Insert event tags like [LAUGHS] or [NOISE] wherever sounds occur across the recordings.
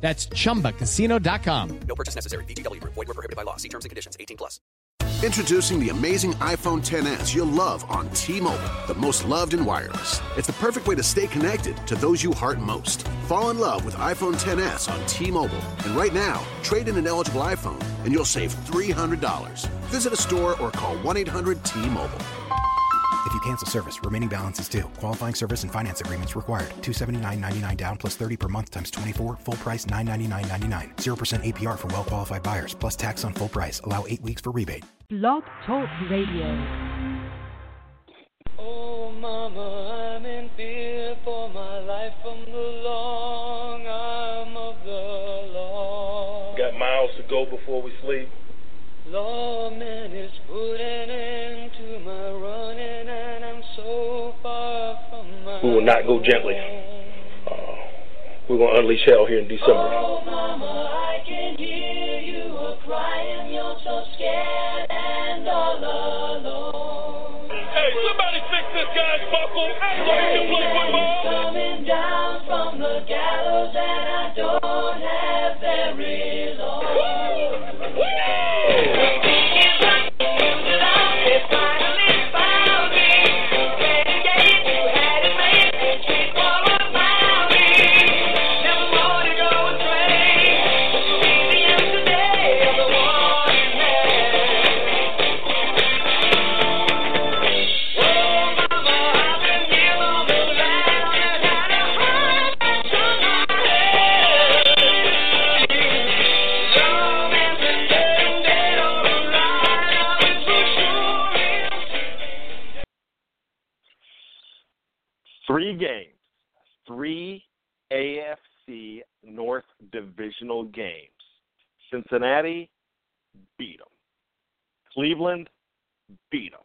That's chumbacasino.com. No purchase necessary. VGW. Void were prohibited by law. See terms and conditions. 18 plus. Introducing the amazing iPhone 10s you'll love on T-Mobile, the most loved in wireless. It's the perfect way to stay connected to those you heart most. Fall in love with iPhone 10s on T-Mobile, and right now, trade in an eligible iPhone and you'll save $300. Visit a store or call 1-800-T-Mobile. If you cancel service, remaining balance is due. Qualifying service and finance agreements required. 279.99 down plus 30 per month times 24. Full price 999.99. 0% APR for well qualified buyers plus tax on full price. Allow 8 weeks for rebate. Blog Talk Radio. Oh, mama, I'm in fear for my life from the long arm of the law. Got miles to go before we sleep. Lawman is putting an end to my running, and I'm so far from my We will not go gently. Uh, we're going to unleash hell here in December. Oh, mama, I can hear you a crying. You're so scared and all alone. Hey, somebody fix this guy's buckle so he can play football. Coming down from the gallows, and I don't have very long. Three games, three AFC North divisional games. Cincinnati beat them. Cleveland beat them.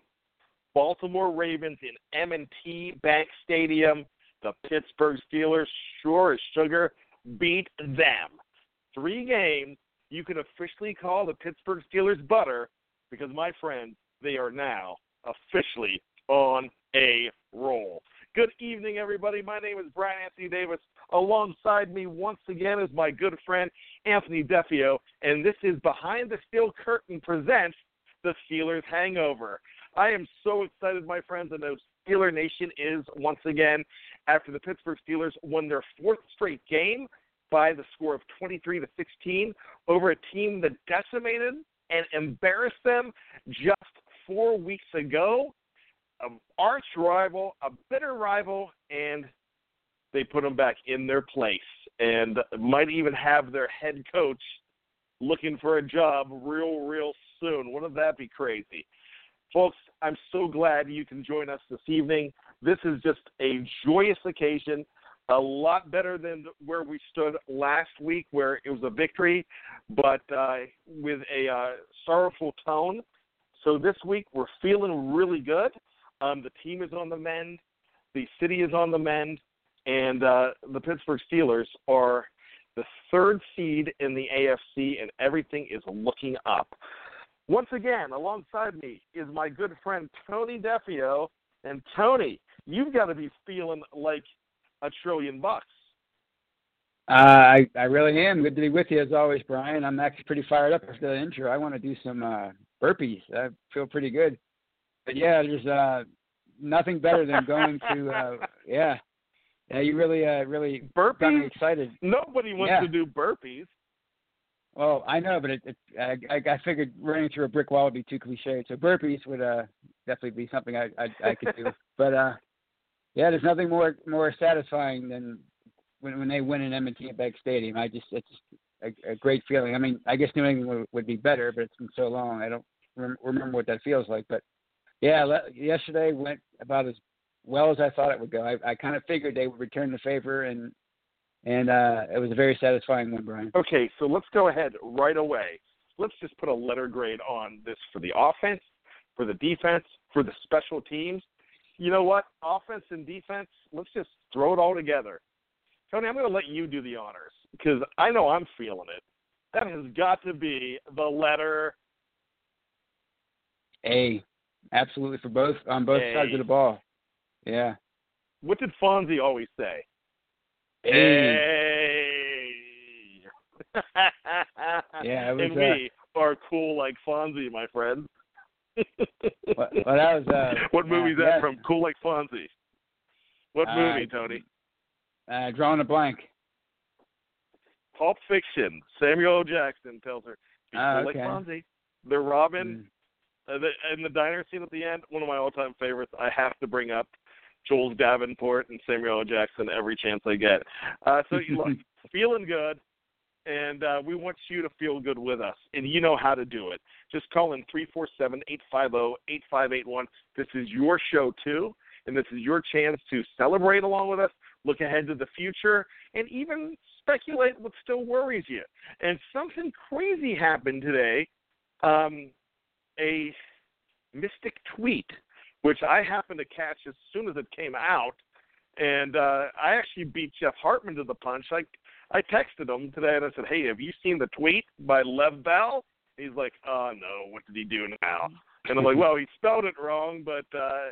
Baltimore Ravens in M&T Bank Stadium. The Pittsburgh Steelers, sure as sugar, beat them. Three games. You can officially call the Pittsburgh Steelers butter because, my friends, they are now officially on a roll. Good evening, everybody. My name is Brian Anthony Davis. Alongside me, once again, is my good friend Anthony Defeo, and this is Behind the Steel Curtain presents the Steelers Hangover. I am so excited, my friends, and the Steeler Nation is once again after the Pittsburgh Steelers won their fourth straight game by the score of 23 to 16 over a team that decimated and embarrassed them just four weeks ago. An arch rival, a bitter rival, and they put them back in their place and might even have their head coach looking for a job real, real soon. Wouldn't that be crazy? Folks, I'm so glad you can join us this evening. This is just a joyous occasion, a lot better than where we stood last week, where it was a victory, but uh, with a uh, sorrowful tone. So this week, we're feeling really good. Um, the team is on the mend, the city is on the mend, and uh, the Pittsburgh Steelers are the third seed in the AFC, and everything is looking up. Once again, alongside me is my good friend Tony Defeo. And Tony, you've got to be feeling like a trillion bucks. Uh, I I really am. Good to be with you as always, Brian. I'm actually pretty fired up after the intro. I want to do some uh, burpees. I feel pretty good. But yeah, there's uh, nothing better than going to uh, [LAUGHS] yeah. Yeah, you really uh, really burpees. got me excited. Nobody wants Yeah. to do burpees. Well, I know, but it, it I, I figured running through a brick wall would be too cliche. So burpees would uh definitely be something I I, I could do. [LAUGHS] but uh, yeah, there's nothing more more satisfying than when when they win in M&T Bank Stadium. I just it's a, a great feeling. I mean, I guess New England would, would be better, but it's been so long. I don't rem- remember what that feels like. But yeah, le- yesterday went about as well as I thought it would go. I, I kind of figured they would return the favor, and and uh, it was a very satisfying one, Brian. Okay, so let's go ahead right away. Let's just put a letter grade on this for the offense, for the defense, for the special teams. You know what? Offense and defense, let's just throw it all together. Tony, I'm going to let you do the honors because I know I'm feeling it. That has got to be the letter A, absolutely for both on both A. sides of the ball. Yeah. What did Fonzie always say? A. Hey. Yeah, it [LAUGHS] was, and we are cool like Fonzie, my friend. Well, well, that was uh, [LAUGHS] what movie is uh, that yeah. from? Cool like Fonzie. What Uh, movie, Tony? Uh, drawing a blank. Pulp Fiction. Samuel L. Jackson tells her, "Be Ah, cool okay. like Fonzie." They're Robin. The, and the diner scene at the end, one of my all-time favorites. I have to bring up Jules Davenport and Samuel L. Jackson every chance I get. Uh, so you look, [LAUGHS] feeling good, and uh, we want you to feel good with us, and you know how to do it. Just call in three four seven eight five zero eight five eight one. This is your show too, and this is your chance to celebrate along with us, look ahead to the future, and even speculate what still worries you. And something crazy happened today. Um, a mystic tweet, which I happened to catch as soon as it came out, and uh, I actually beat Jeff Hartman to the punch. I I texted him today and I said, "Hey, have you seen the tweet by Lev Bell?" He's like, "Oh no, what did he do now?" And I'm like, "Well, he spelled it wrong, but uh,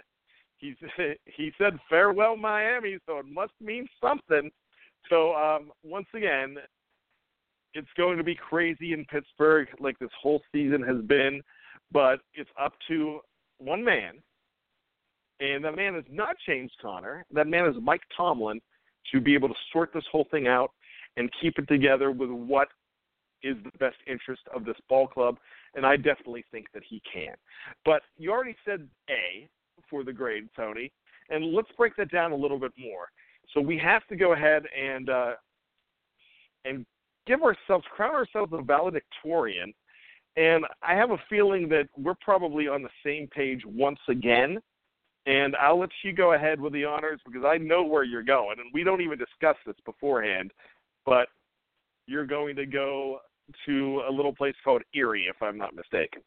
he [LAUGHS] he said farewell Miami, so it must mean something." So um, once again, it's going to be crazy in Pittsburgh, like this whole season has been, but it's up to one man, and that man is not James Conner. That man is Mike Tomlin to be able to sort this whole thing out and keep it together with what is the best interest of this ball club, and I definitely think that he can. But you already said A for the grade, Tony, and let's break that down a little bit more. So we have to go ahead and uh, and give ourselves crown ourselves a valedictorian. And I have a feeling that we're probably on the same page once again. And I'll let you go ahead with the honors because I know where you're going, and we don't even discuss this beforehand. But you're going to go to a little place called Erie, if I'm not mistaken.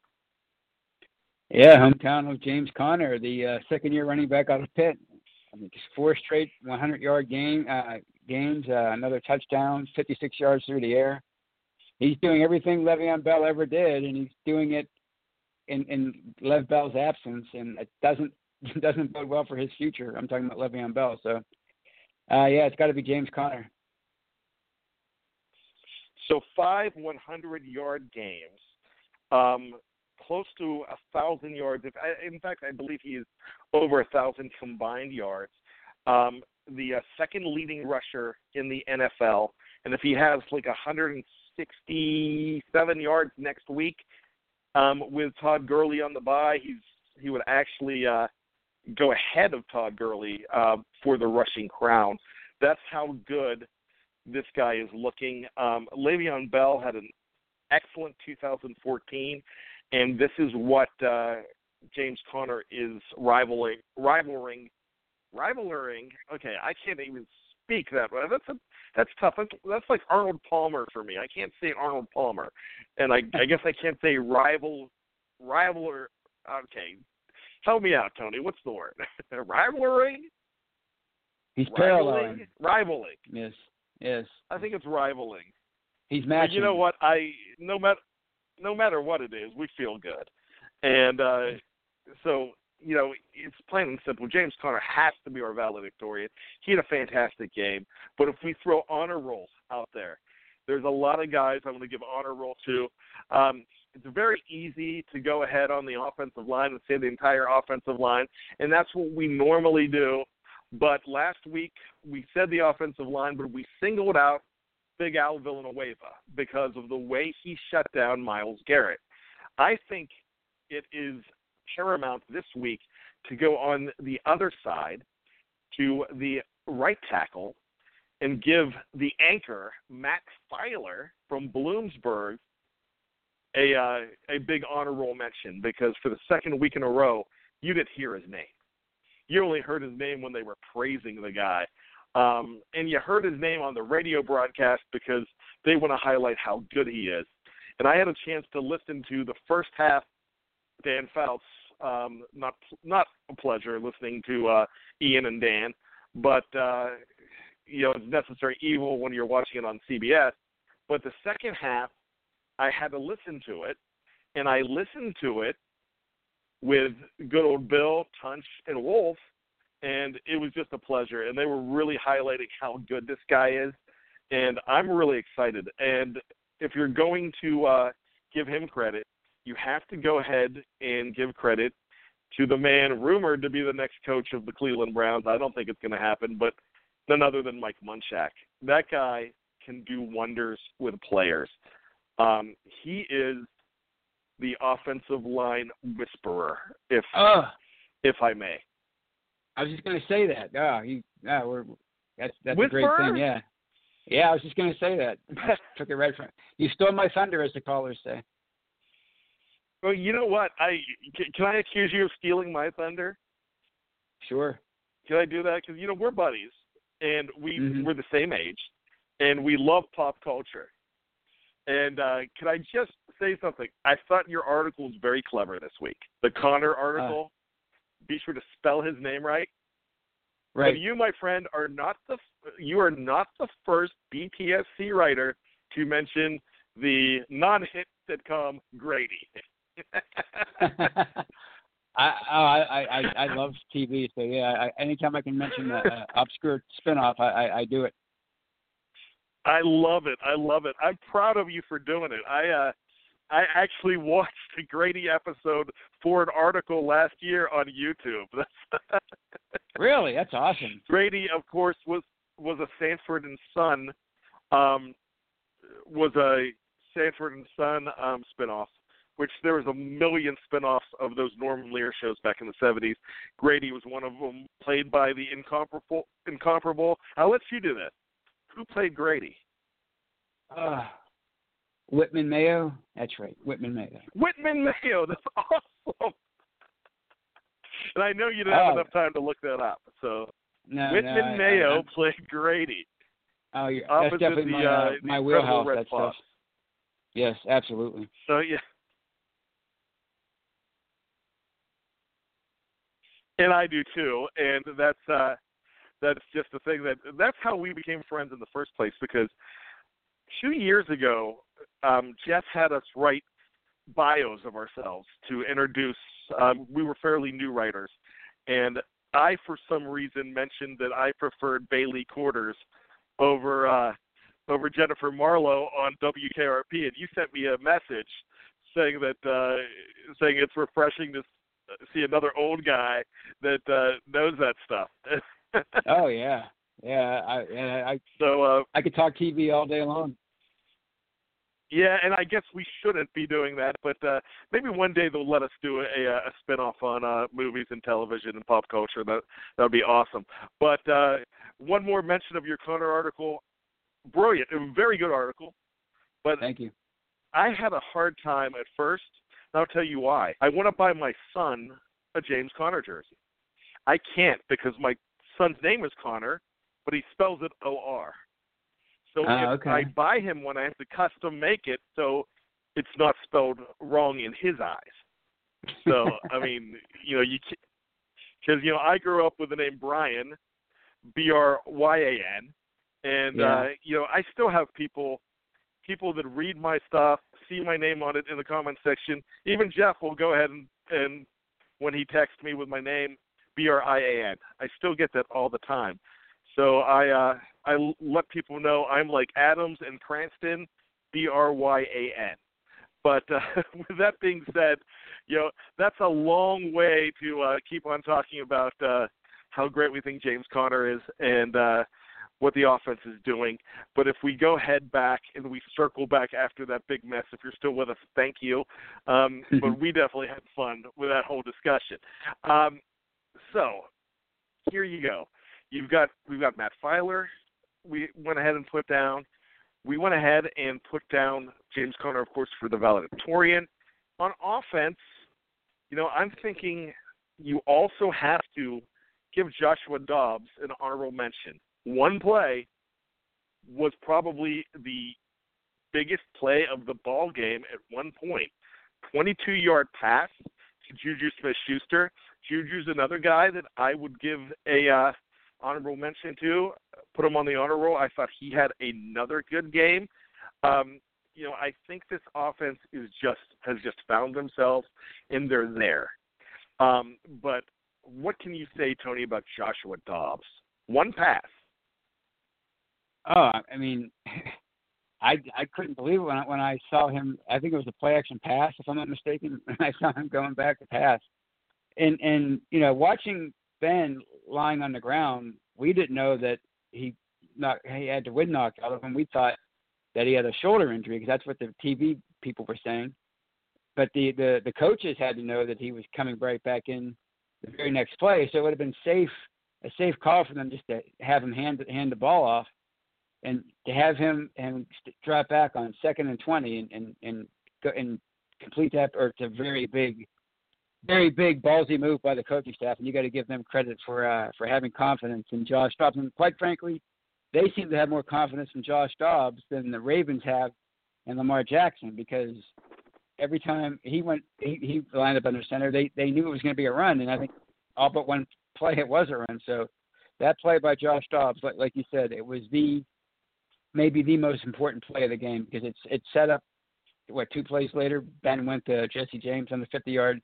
Yeah, hometown of James Conner, the uh, second-year running back out of Pitt. I mean, four straight 100-yard game uh, games, uh, another touchdown, 56 yards through the air. He's doing everything Le'Veon Bell ever did, and he's doing it in in Lev Bell's absence, and it doesn't [LAUGHS] doesn't bode well for his future. I'm talking about Le'Veon Bell. So, uh, yeah, it's got to be James Conner. So five 100-yard games, um, close to a thousand yards. In fact, I believe he is over a thousand combined yards. Um, the uh, second leading rusher in the NFL, and if he has like 167 yards next week um, with Todd Gurley on the bye, he's he would actually uh, go ahead of Todd Gurley uh, for the rushing crown. That's how good this guy is looking. Um, Le'Veon Bell had an excellent 2014, and this is what uh, James Conner is rivaling, rivaling, rivaling. Okay, I can't even speak that way. That's a, that's tough. That's, that's like Arnold Palmer for me. I can't say Arnold Palmer, and I, I guess I can't say rival, rival rivaler. Okay, help me out, Tony. What's the word? [LAUGHS] Rivalry. He's paralleling. Rivaling. Yes. Yes. I think it's rivaling. He's But matching. you know what? I no matter no matter what it is, we feel good, and uh, so you know it's plain and simple. James Conner has to be our valedictorian. He had a fantastic game, but if we throw honor rolls out there, there's a lot of guys I'm going to give honor roll to. Um, it's very easy to go ahead on the offensive line and say the entire offensive line, and that's what we normally do. But last week we said the offensive line, but we singled out Big Al Villanueva because of the way he shut down Myles Garrett. I think it is paramount this week to go on the other side to the right tackle and give the anchor Matt Feiler from Bloomsburg a uh, a big honor roll mention because for the second week in a row you didn't hear his name. You only heard his name when they were praising the guy. Um, and you heard his name on the radio broadcast because they want to highlight how good he is. And I had a chance to listen to the first half. Dan Fouts, um, not not a pleasure listening to uh, Ian and Dan, but uh, you know it's necessary evil when you're watching it on CBS. But the second half, I had to listen to it, and I listened to it with good old Bill, Tunch, and Wolf, and it was just a pleasure. And they were really highlighting how good this guy is, and I'm really excited. And if you're going to uh, give him credit, you have to go ahead and give credit to the man rumored to be the next coach of the Cleveland Browns. I don't think it's going to happen, but none other than Mike Munchak. That guy can do wonders with players. Um, he is the offensive line whisperer, if Oh, if I may. I was just going to say that. Oh, you, oh, we're, that's that's a great thing. Yeah. Yeah, I was just going to say that. [LAUGHS] Took it right from you. Stole my thunder, as the callers say. Well, you know what? I can, I accuse you of stealing my thunder? Sure. Can I do that? Because you know we're buddies, and we Mhm. we're the same age, and we love pop culture. And uh, can I just say something? I thought your article was very clever this week. The Conner article. Be sure to spell his name right. Right. But you, my friend, are not the you are not the first BTSC writer to mention the non-hit sitcom Grady. [LAUGHS] I, oh, I I I I love TV, so yeah. I, anytime I can mention a, a [LAUGHS] obscure spinoff, I, I I do it. I love it. I love it. I'm proud of you for doing it. I uh I actually [LAUGHS] watched a Grady episode for an article last year on YouTube. Really, that's awesome. Grady, of course, was was a Sanford and Son, um, was a Sanford and Son um, spinoff, which there was a million spinoffs of those Norman Lear shows back in the '70s. Grady was one of them, played by the incomparable. Incomparable. I'll let you do this. Who played Grady? Uh, Whitman Mayo. That's right, Whitman Mayo. Whitman Mayo. [LAUGHS] That's awesome. And I know you didn't have Oh. enough time to look that up. So No, Whitman no, I- Mayo I, I'm- played Grady. Oh, yeah, that's definitely the, my uh, uh, my wheelhouse. Red That Fox. stuff. Yes, absolutely. So yeah. And I do too, and that's uh that's just the thing that that's how we became friends in the first place because two years ago, um, Jeff had us write bios of ourselves to introduce. Um, we were fairly new writers, and I, for some reason, mentioned that I preferred Bailey Quarters over uh, over Jennifer Marlowe on WKRP, and you sent me a message saying that uh, saying it's refreshing to see another old guy that uh, knows that stuff. [LAUGHS] Oh yeah, yeah. I and I so uh, I could talk TV all day long. Yeah, and I guess we shouldn't be doing that, but uh, maybe one day they'll let us do a, a spin-off on uh, movies and television and pop culture. That that would be awesome. But uh, one more mention of your Conner article, brilliant, a very good article. But Thank you. I had a hard time at first. And I'll tell you why. I want to buy my son a James Conner jersey. I can't because my son's name is Connor, but he spells it O R. So Ah, if okay. I buy him one, I have to custom make it so it's not spelled wrong in his eyes. So [LAUGHS] I mean, you know, you because you know I grew up with the name Brian, B R Y A N, and Yeah. uh, you know I still have people people that read my stuff, see my name on it in the comment section. Even Jeff will go ahead and and when he texts me with my name, B R I A N. I still get that all the time. So I uh I let people know I'm like Adams and Cranston, B R Y A N. But uh, [LAUGHS] with that being said, you know that's a long way to uh, keep on talking about uh, how great we think James Conner is and uh, what the offense is doing. But if we go head back and we circle back after that big mess, if you're still with us, thank you. Um, but we definitely had fun with that whole discussion. Um, so here you go. You've got we've got Matt Feiler. We went ahead and put down. We went ahead and put down James Conner, of course, for the valedictorian. On offense, you know, I'm thinking you also have to give Joshua Dobbs an honorable mention. One play was probably the biggest play of the ball game at one point. 22 yard pass to Juju Smith Schuster. Juju's another guy that I would give a uh, honorable mention to. Put him on the honor roll. I thought he had another good game. Um, you know, I think this offense is just has just found themselves and they're there. Um, but what can you say, Tony, about Joshua Dobbs? One pass. Oh, I mean, [LAUGHS] I I couldn't believe it when I, when I saw him. I think it was a play action pass, if I'm not mistaken. [LAUGHS] And I saw him going back to pass, and and you know, watching Ben lying on the ground, we didn't know that he not he had the wind knocked out of him. We thought that he had a shoulder injury because that's what the TV people were saying. But the the the coaches had to know that he was coming right back in the very next play, so it would have been safe a safe call for them just to have him hand hand the ball off and to have him and drop back on second and twenty and and and, go, and complete that, or it's a very big, very big ballsy move by the coaching staff, and you got to give them credit for uh, for having confidence in Josh Dobbs. And quite frankly, they seem to have more confidence in Josh Dobbs than the Ravens have in Lamar Jackson because every time he went, he, he lined up under center. They they knew it was going to be a run, and I think all but one play it was a run. So that play by Josh Dobbs, like, like you said, it was the maybe the most important play of the game because it's it's set up. What two plays later, Ben went to Jesse James on the 50 yard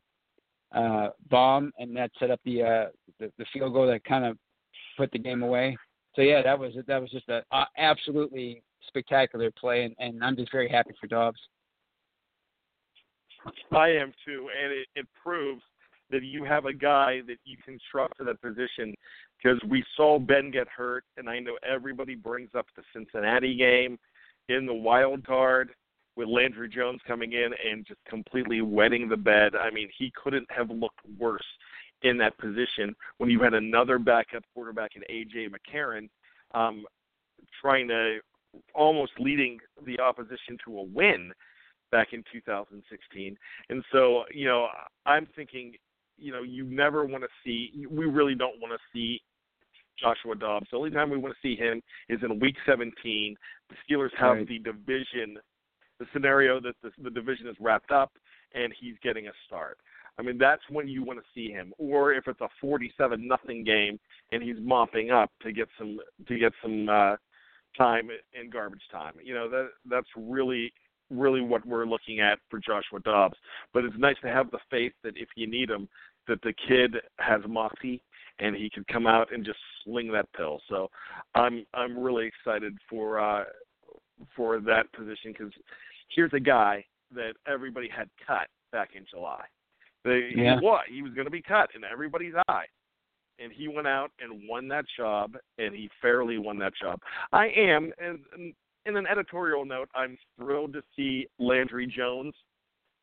uh, bomb, and that set up the, uh, the the field goal that kind of put the game away. So yeah, that was that was just a uh, absolutely spectacular play, and, and I'm just very happy for Dobbs. I am too, and it, it proves that you have a guy that you can trust in that position because we saw Ben get hurt, and I know everybody brings up the Cincinnati game in the wild card with Landry Jones coming in and just completely wetting the bed. I mean, he couldn't have looked worse in that position when you had another backup quarterback in AJ McCarron um, trying to almost leading the opposition to a win back in 2016. And so, you know, I'm thinking, you know, you never want to see, we really don't want to see Joshua Dobbs. The only time we want to see him is in week 17. The Steelers have Right. the division, the scenario that the, the division is wrapped up and he's getting a start. I mean, that's when you want to see him. Or if it's a 47 nothing game and he's mopping up to get some to get some uh time in garbage time. You know, that that's really really what we're looking at for Joshua Dobbs. But it's nice to have the faith that if you need him, that the kid has moxie and he can come out and just sling that pill. So I'm I'm really excited for uh for that position because here's a guy that everybody had cut back in July. They, Yeah. He was he was going to be cut in everybody's eye, and he went out and won that job, and he fairly won that job. I am, and, and in an editorial note, I'm thrilled to see Landry Jones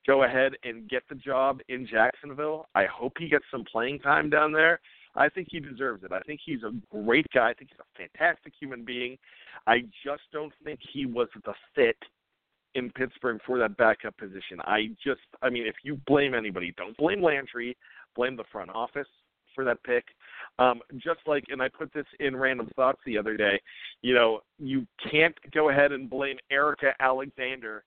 go ahead and get the job in Jacksonville. I hope he gets some playing time down there. I think he deserves it. I think he's a great guy. I think he's a fantastic human being. I just don't think he was the fit in Pittsburgh for that backup position. I just, I mean, if you blame anybody, don't blame Landry, blame the front office for that pick. Um, just like, and I put this in random thoughts the other day. You know, you can't go ahead and blame Erika Alexander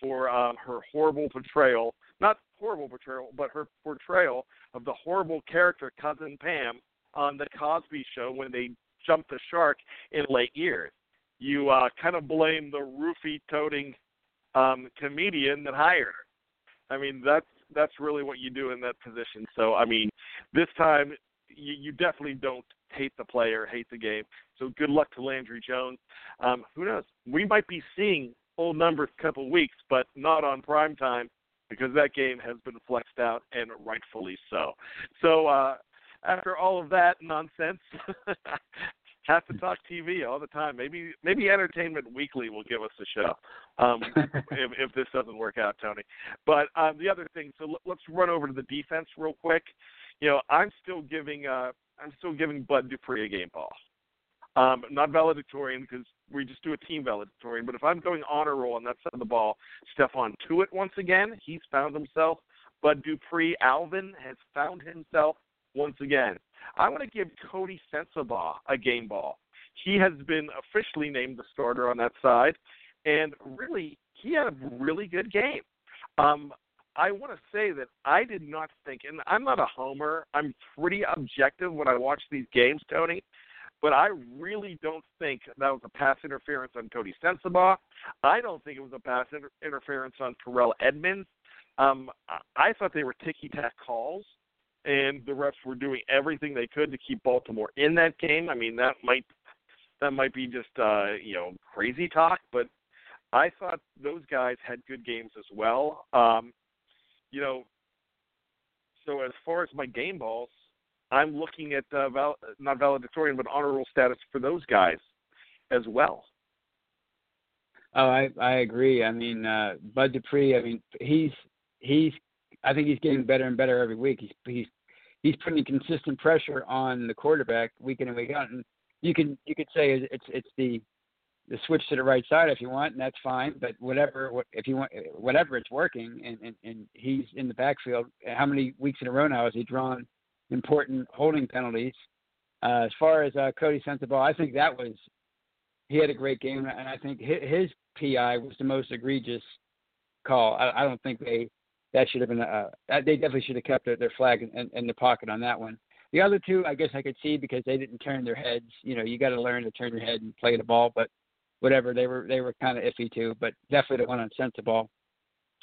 for um, her horrible portrayal, not horrible portrayal, but her portrayal of the horrible character cousin Pam on the Cosby Show when they jumped the shark in late years. You uh, kind of blame the roofie toting um, comedian that hired her. I mean, that's that's really what you do in that position. So, I mean, this time you, you definitely don't hate the player, hate the game. So, good luck to Landry Jones. Um, who knows? We might be seeing old numbers a couple weeks, but not on prime time because that game has been flexed out and rightfully so. So, uh, after all of that nonsense, [LAUGHS] have to talk TV all the time. Maybe maybe Entertainment Weekly will give us a show um, [LAUGHS] if, if this doesn't work out, Tony. But um, the other thing, so let's run over to the defense real quick. You know, I'm still giving uh, I'm still giving Bud Dupree a game ball. Um, not valedictorian because we just do a team valedictorian. But if I'm going honor roll on that side of the ball, Stephon Tuitt once again, he's found himself. Bud Dupree, Alvin has found himself once again. I want to give Coty Sensabaugh a game ball. He has been officially named the starter on that side, and really, he had a really good game. Um, I want to say that I did not think, and I'm not a homer. I'm pretty objective when I watch these games, Tony. But I really don't think that was a pass interference on Coty Sensabaugh. I don't think it was a pass inter- interference on Terrell Edmunds. Um, I thought they were ticky tack calls and the refs were doing everything they could to keep Baltimore in that game. I mean, that might that might be just uh, you know crazy talk, but I thought those guys had good games as well. Um, you know, so as far as my game balls, I'm looking at uh, val- not valedictorian but honorable status for those guys as well. Oh, I I agree. I mean, uh, Bud Dupree. I mean, he's he's I think he's getting better and better every week. He's he's he's putting consistent pressure on the quarterback week in and week out. And you can you could say it's it's the the switch to the right side if you want, and that's fine. But whatever if you want whatever it's working, and and, and he's in the backfield. How many weeks in a row now has he drawn important holding penalties? Uh, as far as uh, Coty Sensabaugh, I think that was he had a great game, and I think his, his PI was the most egregious call. I, I don't think they that should have been a, they definitely should have kept their, their flag in, in, in the pocket on that one. The other two, I guess I could see because they didn't turn their heads. You know, you got to learn to turn your head and play the ball. But whatever, they were they were kind of iffy too. But definitely the one on Sensabaugh.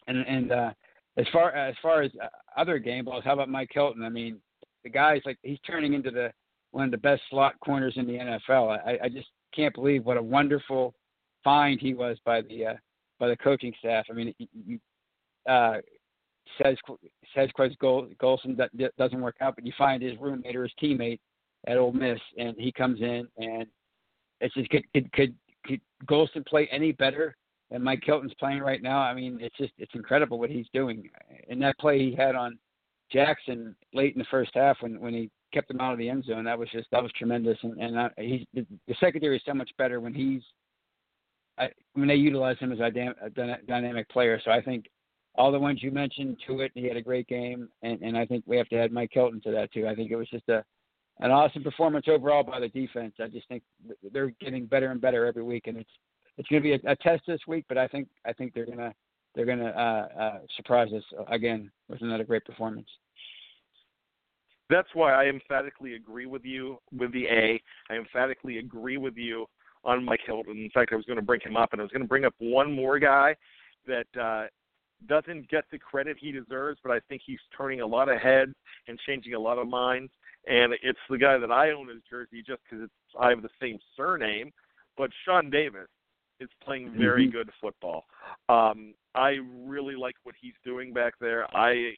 And and uh, as far as far as uh, other game balls, how about Mike Hilton? I mean, the guy's like he's turning into the one of the best slot corners in the NFL. I, I just can't believe what a wonderful find he was by the uh, by the coaching staff. I mean, you, uh, says says Chris Golson doesn't work out, but you find his roommate or his teammate at Ole Miss, and he comes in, and it's just could could could, could Golson play any better than Mike Hilton's playing right now? I mean, it's just it's incredible what he's doing. And that play he had on Jackson late in the first half when when he kept him out of the end zone, that was just that was tremendous. And and I, he's the, the secondary is so much better when he's I, when they utilize him as a, a dynamic player. So I think all the ones you mentioned to it. He had a great game, and, and I think we have to add Mike Hilton to that too. I think it was just a an awesome performance overall by the defense. I just think they're getting better and better every week, and it's it's going to be a, a test this week. But I think I think they're gonna they're gonna uh, uh, surprise us again with another great performance. That's why I emphatically agree with you with the A. I emphatically agree with you on Mike Hilton. In fact, I was going to bring him up, and I was going to bring up one more guy that uh, doesn't get the credit he deserves, but I think he's turning a lot of heads and changing a lot of minds. And it's the guy that I own his jersey just because I have the same surname. But Sean Davis is playing very mm-hmm. good football. Um, I really like what he's doing back there. I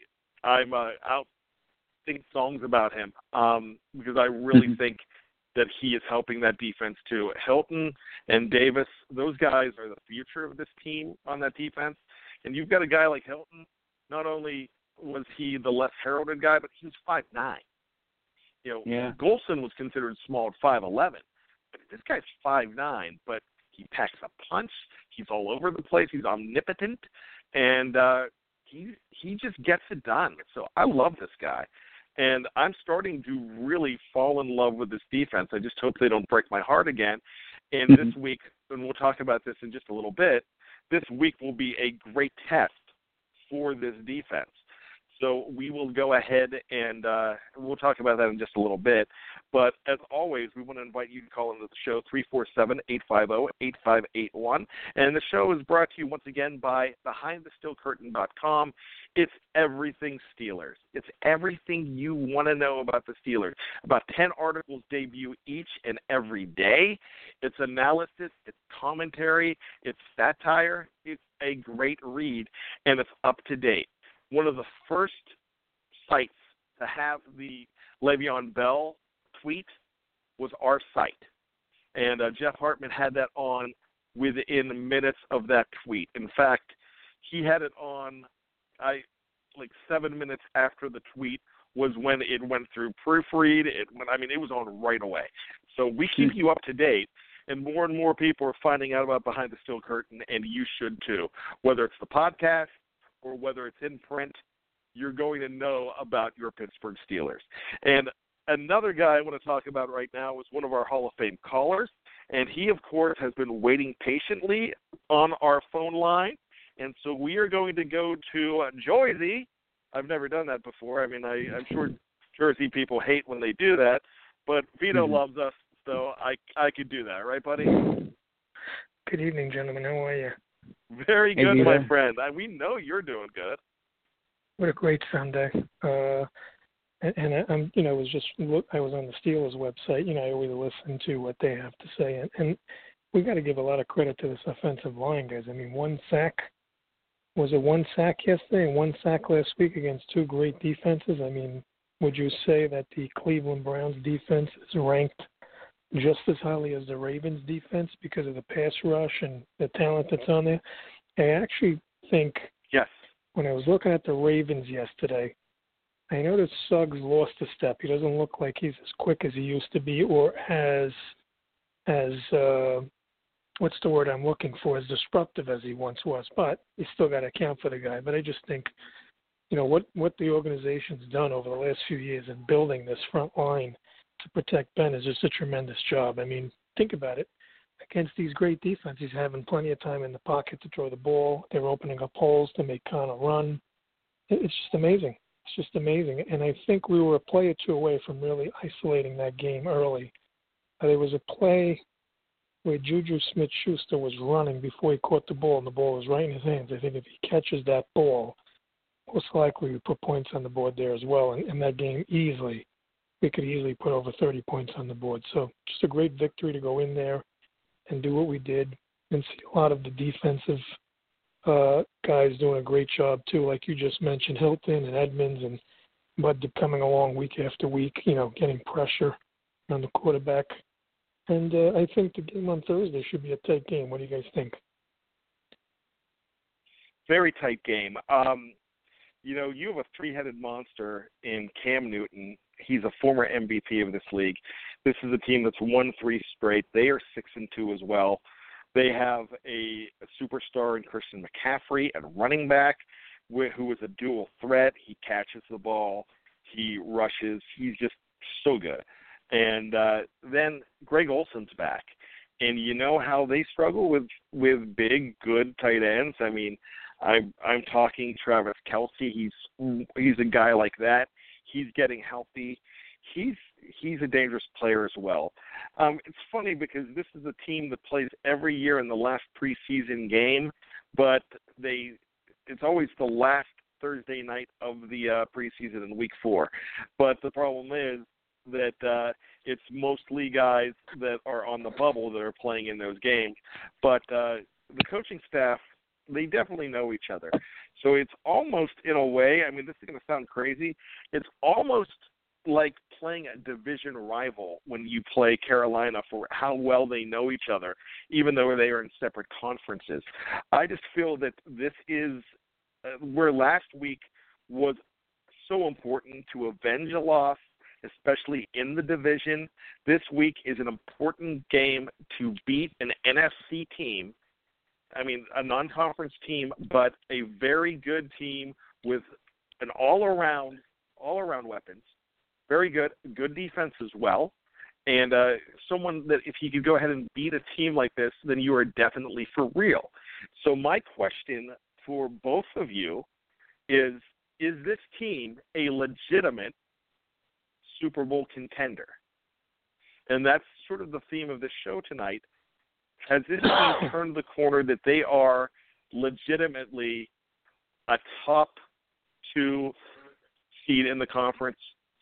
I'm uh, out sing songs about him um, because I really mm-hmm. think that he is helping that defense too. Hilton and Davis, those guys are the future of this team on that defense. And you've got a guy like Hilton. Not only was he the less heralded guy, but he was five nine. You know, yeah. Golson was considered small at five eleven, but this guy's five nine. But he packs a punch. He's all over the place. He's omnipotent, and uh, he he just gets it done. So I love this guy, and I'm starting to really fall in love with this defense. I just hope they don't break my heart again. And Mm-hmm. this week, and we'll talk about this in just a little bit. This week will be a great test for this defense. So we will go ahead and uh, we'll talk about that in just a little bit. But as always, we want to invite you to call into the show 347-850-8581. And the show is brought to you once again by BehindTheSteelCurtain.com. It's everything Steelers. It's everything you want to know about the Steelers. About 10 articles debut each and every day. It's analysis, it's commentary, it's satire. It's a great read, and it's up to date one of the first sites to have the Le'Veon Bell tweet was our site, and uh, Jeff Hartman had that on within minutes of that tweet. In fact, he had it on, I like seven minutes after the tweet was when it went through proofread. It went, I mean, it was on right away. So we keep you up to date. And more and more people are finding out about Behind the Steel Curtain, and you should too. Whether it's the podcast, or whether it's in print, you're going to know about your Pittsburgh Steelers. And another guy I want to talk about right now is one of our Hall of Fame callers, and he, of course, has been waiting patiently on our phone line. And so we are going to go to uh, Jersey. I've never done that before. I mean, I, I'm sure Jersey people hate when they do that, but Vito Mhm. loves us, so I I could do that, right, buddy? Good evening, gentlemen. How are you? [LAUGHS] Very Hey, good, my friend. I, we know you're doing good. What a great Sunday. Uh, and, and I, I'm, you know, was just look. I was on the Steelers website. You know, I always listen to what they have to say, and, and we got to give a lot of credit to this offensive line, guys. I mean, one sack was it one sack yesterday and one sack last week against two great defenses. I mean, would you say that the Cleveland Browns defense is ranked just as highly as the Ravens defense because of the pass rush and the talent that's on there? I actually think Yes. when I was looking at the Ravens yesterday, I noticed Suggs lost a step. He doesn't look like he's as quick as he used to be or as as uh what's the word I'm looking for, as disruptive as he once was. But you still gotta account for the guy. But I just think you know what what the organization's done over the last few years in building this front line to protect Ben is just a tremendous job. I mean, think about it. Against these great defenses, having plenty of time in the pocket to throw the ball, they're opening up holes to make Conner run. It's just amazing. It's just amazing. And I think we were a play or two away from really isolating that game early. Uh, there was a play where Juju Smith Schuster was running before he caught the ball, and the ball was right in his hands. I think if he catches that ball, most likely we put points on the board there as well. And in that game, easily, we could easily put over 30 points on the board. So just a great victory to go in there and do what we did and see a lot of the defensive uh, guys doing a great job too, like you just mentioned, Hilton and Edmunds and Bud coming along week after week, you know, getting pressure on the quarterback. And uh, I think the game on Thursday should be a tight game. What do you guys think? Very tight game. Um, you know, you have a three-headed monster in Cam Newton. He's a former MVP of this league. This is a team that's won three straight. They are six and two as well. They have a, a superstar in Christian McCaffrey at running back, wh- who is a dual threat. He catches the ball, he rushes. He's just so good. And uh, then Greg Olsen's back, and you know how they struggle with with big, good tight ends. I mean, I'm I'm talking Travis Kelce. He's he's a guy like that. He's getting healthy. He's he's a dangerous player as well. Um, it's funny because this is a team that plays every year in the last preseason game, but they it's always the last Thursday night of the uh, preseason in week four. But the problem is that uh, it's mostly guys that are on the bubble that are playing in those games. But uh, the coaching staff they definitely know each other. So it's almost in a way, I mean this is going to sound crazy, it's almost like playing a division rival when you play Carolina for how well they know each other, even though they are in separate conferences. I just feel that this is uh, where last week was so important to avenge a loss, especially in the division. This week is an important game to beat an NFC team I mean, a non-conference team, but a very good team with an all-around, all-around weapons. Very good, good defense as well, and uh, someone that if he could go ahead and beat a team like this, then you are definitely for real. So my question for both of you is: Is this team a legitimate Super Bowl contender? And that's sort of the theme of this show tonight. Has this team [COUGHS] turned the corner that they are legitimately a top two seed in the conference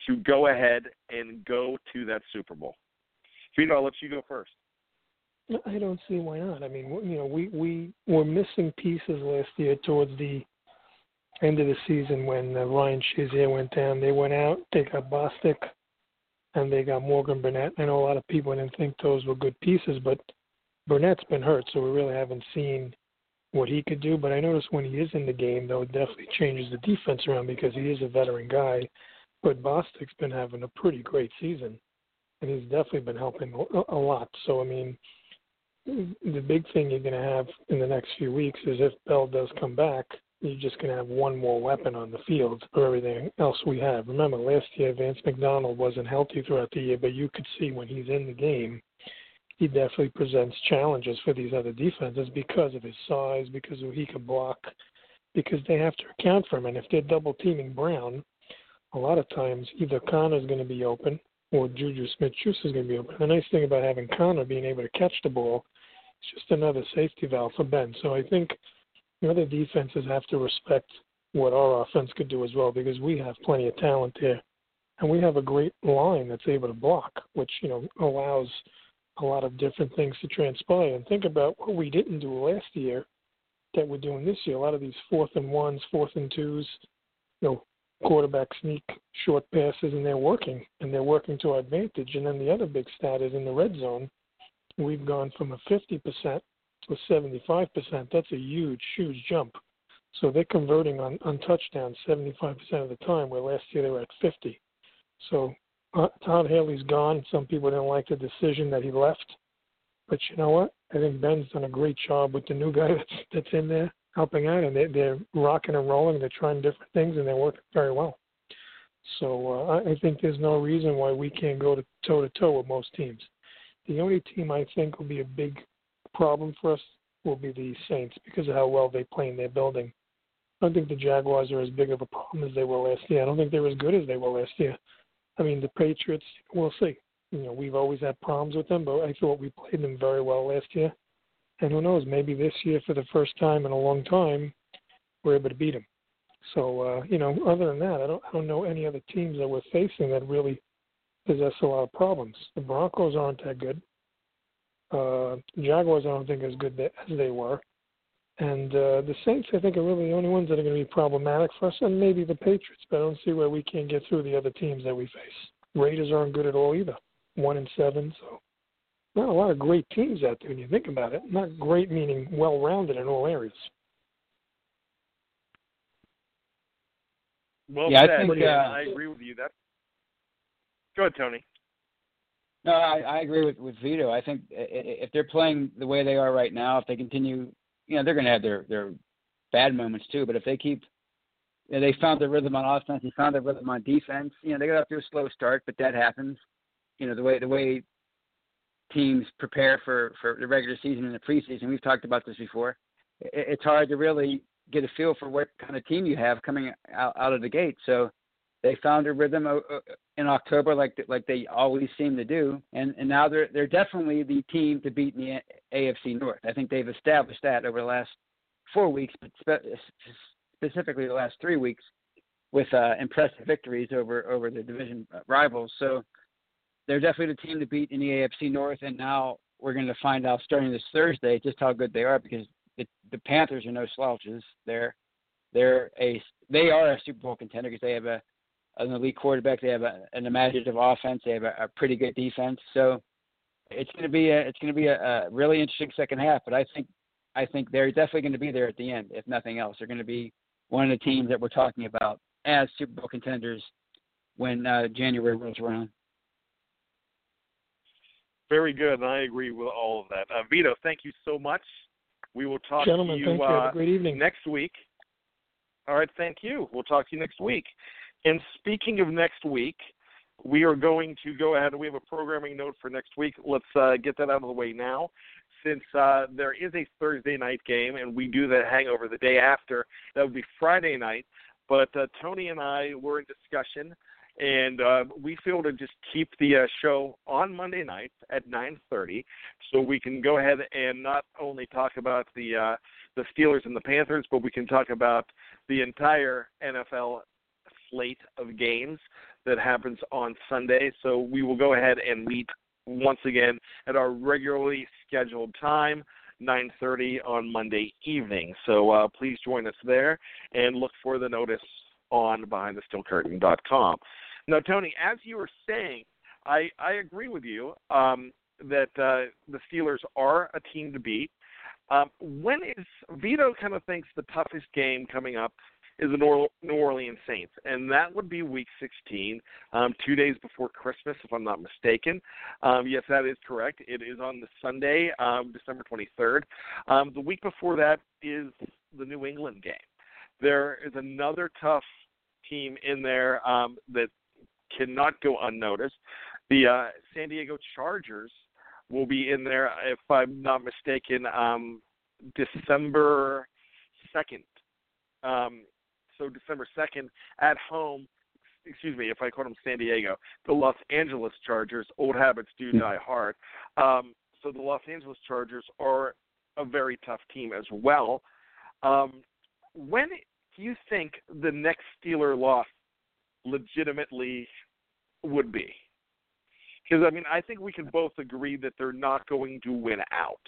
to go ahead and go to that Super Bowl? Vito, I'll let you go first. I don't see why not. I mean, you know, we we were missing pieces last year towards the end of the season when uh, Ryan Shazier went down. They went out, they got Bostic, and they got Morgan Burnett. I know a lot of people didn't think those were good pieces, but Burnett's been hurt, so we really haven't seen what he could do. But I notice when he is in the game, though, it definitely changes the defense around because he is a veteran guy. But Bostic's been having a pretty great season, and he's definitely been helping a, lot. So I mean, the big thing you're going to have in the next few weeks is if Bell does come back, you're just going to have one more weapon on the field for everything else we have. Remember, last year Vance McDonald wasn't healthy throughout the year, but you could see when he's in the game, he definitely presents challenges for these other defenses because of his size, because of he can block, because they have to account for him. And if they're double teaming Brown, a lot of times either Conner's going to be open or Juju Smith-Schuster is going to be open. The nice thing about having Conner being able to catch the ball is just another safety valve for Ben. So I think the other defenses have to respect what our offense could do as well because we have plenty of talent there. And we have a great line that's able to block, which, you know, allows a lot of different things to transpire. And think about what we didn't do last year that we're doing this year. A lot of these fourth and ones, fourth and twos, you know, quarterback sneak short passes, and they're working, and they're working to our advantage. And then the other big stat is in the red zone, we've gone from a 50% with 75%. That's a huge, huge jump. So they're converting on, on touchdowns 75% of the time, where last year they were at 50. So uh, Todd Haley's gone. Some people didn't like the decision that he left. But you know what? I think Ben's done a great job with the new [LAUGHS] guy that's, that's in there helping out, and they, they're rocking and rolling. They're trying different things, and they're working very well. So uh, I think there's no reason why we can't go to toe to toe with most teams. The only team I think will be a big problem for us will be the Saints because of how well they play in their building. I don't think the Jaguars are as big of a problem as they were last year. I don't think they're as good as they were last year. I mean, the Patriots, we'll see. You know, we've always had problems with them, but I thought we played them very well last year. And who knows, maybe this year, for the first time in a long time, we're able to beat them. So, uh, you know, other than that, I don't, I don't know any other teams that we're facing that really possess a lot of problems. The Broncos aren't that good. Uh, Jaguars, I don't think as good as they were, and uh, the Saints, I think, are really the only ones that are going to be problematic for us, and maybe the Patriots. But I don't see where we can't get through the other teams that we face. Raiders aren't good at all either, one and seven. So not a lot of great teams out there when you think about it. Not great meaning well-rounded in all areas. Well yeah, said. I think yeah, uh, I agree with you. That. Go ahead, Tony. No, I, I agree with with Vito. I think if they're playing the way they are right now, if they continue, you know, they're going to have their their bad moments too. But if they keep, you know, they found their rhythm on offense, they found their rhythm on defense. You know, they got off to a slow start, but that happens. You know, the way the way teams prepare for for the regular season and the preseason. We've talked about this before. It, it's hard to really get a feel for what kind of team you have coming out, out of the gate. So they found a rhythm uh, uh, in October, like like they always seem to do, and and now they're they're definitely the team to beat in the AFC North. I think they've established that over the last four weeks, but spe- specifically the last three weeks, with uh, impressive victories over over the division rivals. So they're definitely the team to beat in the AFC North, and now we're going to find out starting this Thursday just how good they are because the, the Panthers are no slouches. They're they're a they are a Super Bowl contender because they have a an elite quarterback. They have a, an imaginative offense. They have a, a pretty good defense. So it's going to be a it's going to be a, a really interesting second half. But I think I think they're definitely going to be there at the end, if nothing else. They're going to be one of the teams that we're talking about as Super Bowl contenders when uh, January rolls around. Very good, and I agree with all of that. Uh, Vito, thank you so much. We will talk Gentlemen, to you, thank you. Have a uh, great evening. next week. All right, thank you. We'll talk to you next week. And speaking of next week, we are going to go ahead. We have a programming note for next week. Let's uh, get that out of the way now. Since uh, there is a Thursday night game and we do the hangover the day after, that would be Friday night. But uh, Tony and I were in discussion, and uh, we feel to just keep the uh, show on Monday night at 9:30, so we can go ahead and not only talk about the uh, the Steelers and the Panthers, but we can talk about the entire NFL slate of games that happens on Sunday. So we will go ahead and meet once again at our regularly scheduled time, 9:30 on Monday evening. So uh, please join us there and look for the notice on BehindTheSteelCurtain.com. Now, Tony, as you were saying, I I agree with you um, that uh, the Steelers are a team to beat. Um, when is Vito kind of thinks the toughest game coming up is the New Orleans Saints, and that would be Week 16, um, two days before Christmas, if I'm not mistaken. Um, yes, that is correct. It is on the Sunday, um, December 23rd. Um, the week before that is the New England game. There is another tough team in there um, that cannot go unnoticed. The uh, San Diego Chargers will be in there, if I'm not mistaken, um, December 2nd. Um, so December 2nd at home. Excuse me, if I called them San Diego, the Los Angeles Chargers. Old habits do die hard. Um, so the Los Angeles Chargers are a very tough team as well. Um, when do you think the next Steeler loss legitimately would be? Because I mean, I think we can both agree that they're not going to win out.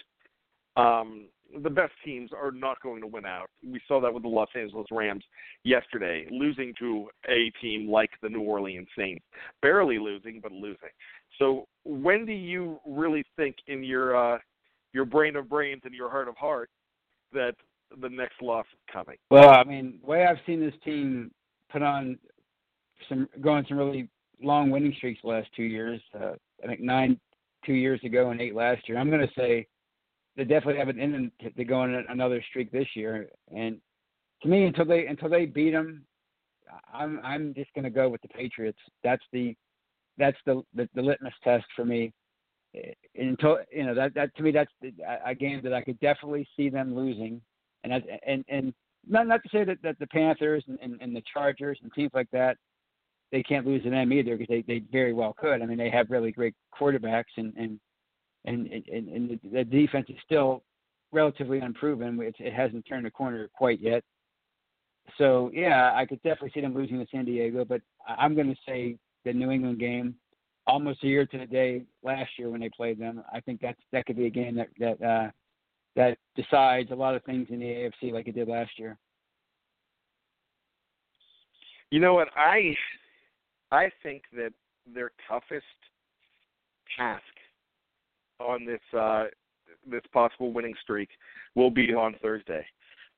Um, the best teams are not going to win out. We saw that with the Los Angeles Rams yesterday, losing to a team like the New Orleans Saints, barely losing, but losing. So, when do you really think in your uh, your brain of brains and your heart of hearts that the next loss is coming? Well, I mean, the way I've seen this team put on some going some really long winning streaks the last two years. Uh, I think nine two years ago and eight last year. I'm going to say they definitely have an in to go on another streak this year. And to me, until they until they beat them, I'm I'm just going to go with the Patriots. That's the that's the, the the litmus test for me. Eh, until you know that that to me that's the, a game that I could definitely see them losing, and that, and and not not to say that, that the Panthers and, and, and the Chargers and teams like that they can't lose to them either because they they very well could. I mean they have really great quarterbacks and and and and, and the defense is still relatively unproven. It, it hasn't turned a corner quite yet. So yeah, I could definitely see them losing to San Diego, but I'm going to say the New England game, almost a year to the day last year when they played them. I think that's that could be a game that that uh, that decides a lot of things in the AFC like it did last year. You know what I I think that their toughest task on this uh, this possible winning streak will be on Thursday.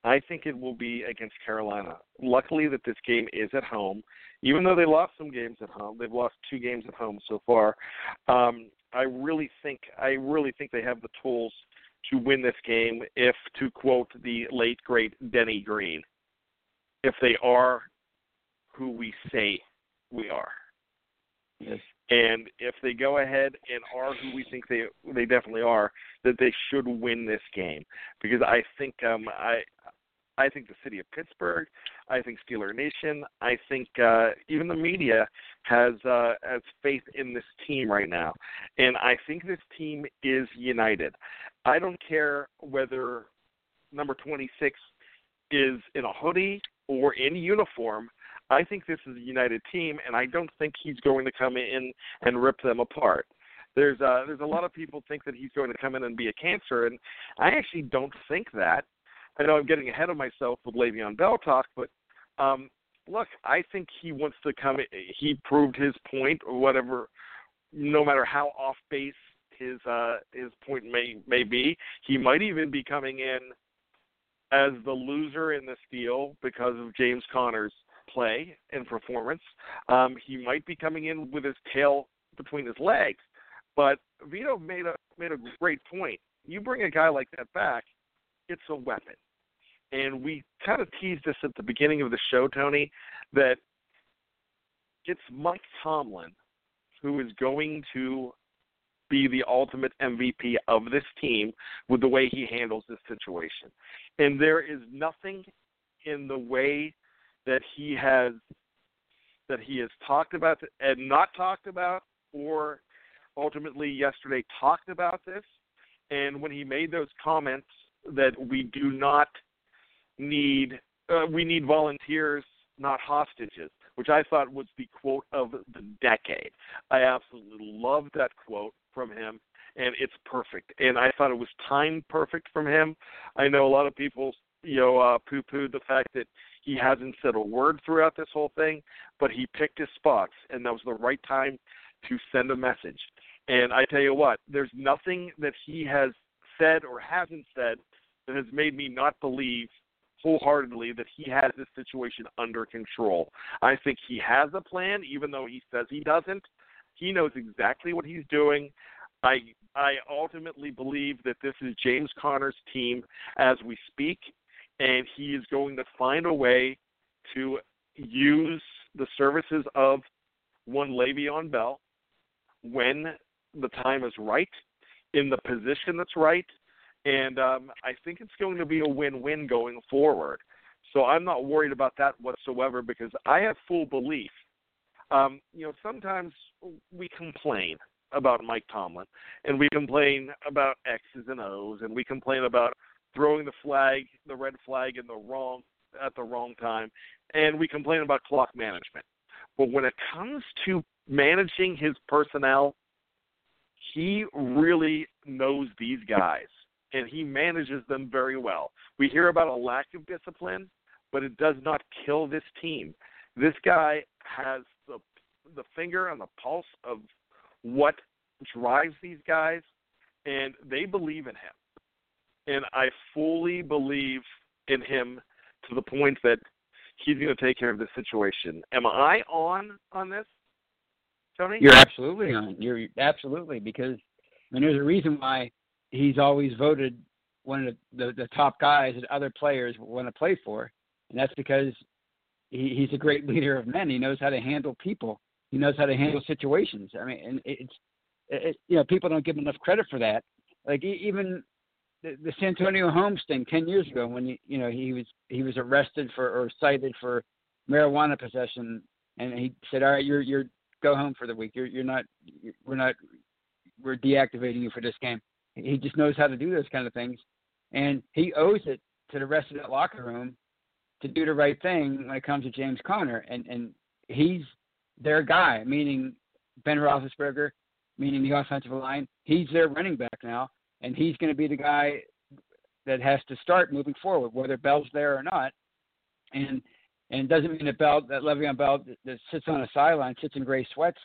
I think it will be against Carolina. Luckily, that this game is at home, even though they lost some games at home. They've lost two games at home so far. Um, I really think I really think they have the tools to win this game. If to quote the late great Denny Green, if they are who we say we are. Yes. And if they go ahead and are who we think they they definitely are, that they should win this game because I think um I I think the city of Pittsburgh, I think Steeler Nation, I think uh, even the media has uh, has faith in this team right now, and I think this team is united. I don't care whether number 26 is in a hoodie or in uniform. I think this is a united team, and I don't think he's going to come in and rip them apart. There's uh, there's a lot of people think that he's going to come in and be a cancer, and I actually don't think that. I know I'm getting ahead of myself with Le'Veon Bell talk, but um, look, I think he wants to come. He proved his point, or whatever. No matter how off base his uh, his point may may be, he might even be coming in as the loser in this deal because of James Conner's play and performance. Um, he might be coming in with his tail between his legs, but Vito made a made a great point. You bring a guy like that back, it's a weapon. And we kind of teased this at the beginning of the show, Tony, that it's Mike Tomlin who is going to be the ultimate MVP of this team with the way he handles this situation. And there is nothing in the way that he has that he has talked about and not talked about or ultimately yesterday talked about this and when he made those comments that we do not need uh, we need volunteers not hostages which I thought was the quote of the decade. I absolutely loved that quote from him, and it's perfect. And I thought it was timed perfect from him. I know a lot of people, you know, uh, poo-pooed the fact that he hasn't said a word throughout this whole thing, but he picked his spots, and that was the right time to send a message. And I tell you what, there's nothing that he has said or hasn't said that has made me not believe wholeheartedly that he has this situation under control. I think he has a plan, even though he says he doesn't. He knows exactly what he's doing. I I ultimately believe that this is James Conner's team as we speak, and he is going to find a way to use the services of one Le'Veon Bell when the time is right, in the position that's right, and um, I think it's going to be a win-win going forward. So I'm not worried about that whatsoever because I have full belief. Um, you know, sometimes we complain about Mike Tomlin, and we complain about X's and O's, and we complain about throwing the flag, the red flag, in the wrong at the wrong time, and we complain about clock management. But when it comes to managing his personnel, he really knows these guys and he manages them very well. We hear about a lack of discipline, but it does not kill this team. This guy has the the finger on the pulse of what drives these guys, and they believe in him. And I fully believe in him to the point that he's going to take care of the situation. Am I on on this, Tony? You're absolutely on. You're absolutely because I mean, there's a reason why he's always voted one of the, the, the top guys that other players want to play for, and that's because he, he's a great leader of men. He knows how to handle people. He knows how to handle situations. I mean, and it's it, you know people don't give him enough credit for that. Like even the, Santonio Holmes thing ten years ago when he, you know he was he was arrested for or cited for marijuana possession, and he said, "All right, you're you're go home for the week. You're you're not you're, we're not we're deactivating you for this game." He just knows how to do those kind of things, and he owes it to the rest of that locker room to do the right thing when it comes to James Conner, and and he's their guy, meaning Ben Roethlisberger, meaning the offensive line. He's their running back now, and he's going to be the guy that has to start moving forward, whether Bell's there or not. And and it doesn't mean that Bell, that Le'Veon Bell that sits on a sideline, sits in gray sweats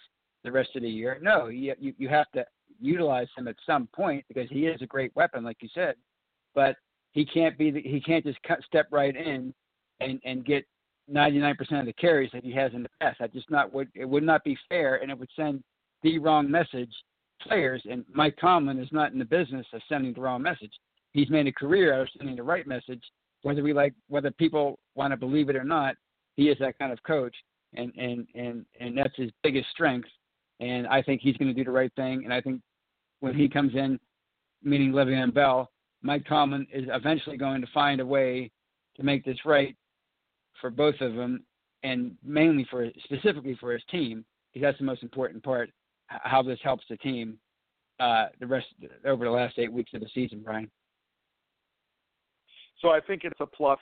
the rest of the year. No, you you, you have to utilize him at some point because he is a great weapon, like you said. But he can't be the, he can't just cut, step right in and and get 99% of the carries that he has in the past. That just not would it would not be fair, and it would send the wrong message players. And Mike Tomlin is not in the business of sending the wrong message. He's made a career out of sending the right message, whether we like whether people want to believe it or not. He is that kind of coach, and and and and that's his biggest strength. And I think he's going to do the right thing. And I think when he comes in, meaning Le'Veon Bell, Mike Tomlin is eventually going to find a way to make this right for both of them, and mainly for specifically for his team, because that's the most important part. How this helps the team uh, the rest over the last eight weeks of the season, Brian. So I think it's a plus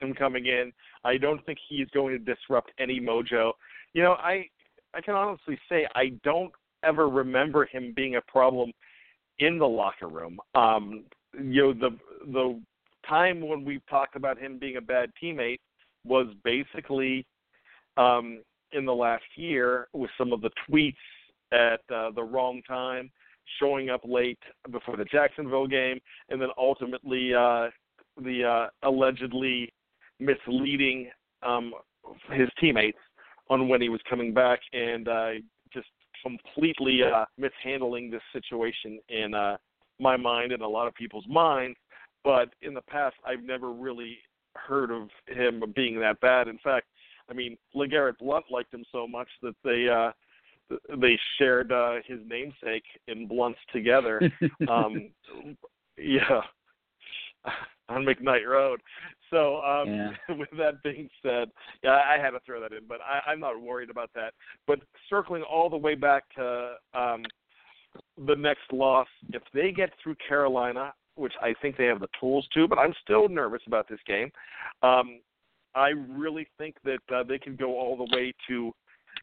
him coming in. I don't think he's going to disrupt any mojo. You know, I I can honestly say I don't ever remember him being a problem in the locker room. Um, you know, the the time when we've talked about him being a bad teammate was basically um, in the last year with some of the tweets at uh, the wrong time, showing up late before the Jacksonville game, and then ultimately uh, the uh, allegedly misleading um, his teammates on when he was coming back and uh, just completely uh, mishandling this situation in uh, my mind and a lot of people's minds. but in the past, I've never really heard of him being that bad. In fact, I mean, LeGarrette Blount liked him so much that they uh, they shared uh, his namesake in Blunts together. [LAUGHS] um, yeah, on McKnight Road. So, um, Yeah. [LAUGHS] with that being said, yeah, I had to throw that in, but I, I'm not worried about that. But circling all the way back to um, the next loss, if they get through Carolina, which I think they have the tools to, but I'm still nervous about this game. Um, I really think that uh, they can go all the way to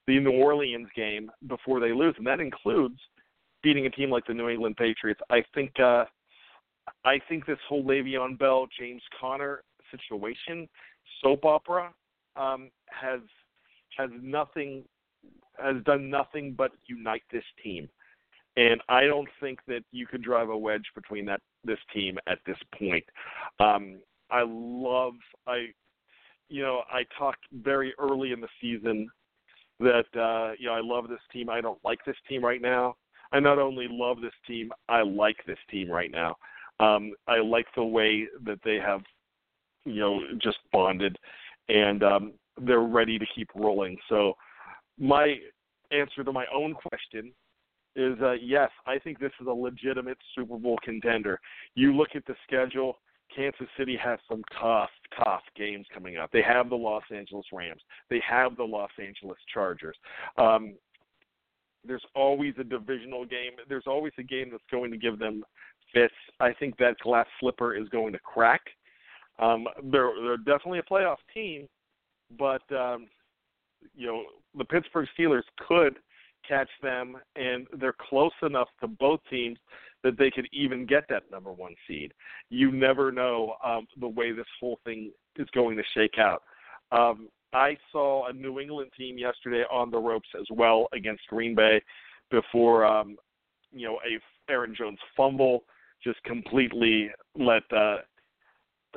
the New Orleans game before they lose, and that includes beating a team like the New England Patriots. I think uh, I think this whole Le'Veon Bell, James Conner situation, soap opera, um, has has nothing has done nothing but unite this team. And I don't think that you could drive a wedge between that this team at this point. Um, I love I you know, I talked very early in the season that uh, you know, I love this team. I don't like this team right now. I not only love this team, I like this team right now. Um, I like the way that they have, you know, just bonded, and um, they're ready to keep rolling. So, my answer to my own question is uh, yes. I think this is a legitimate Super Bowl contender. You look at the schedule. Kansas City has some tough, tough games coming up. They have the Los Angeles Rams. They have the Los Angeles Chargers. Um, there's always a divisional game. There's always a game that's going to give them fits. I think that glass slipper is going to crack. Um, they're they're definitely a playoff team, but um, you know the Pittsburgh Steelers could catch them, and they're close enough to both teams that they could even get that number one seed. You never know um, the way this whole thing is going to shake out. Um, I saw a New England team yesterday on the ropes as well against Green Bay before um, you know a Aaron Jones fumble just completely let uh,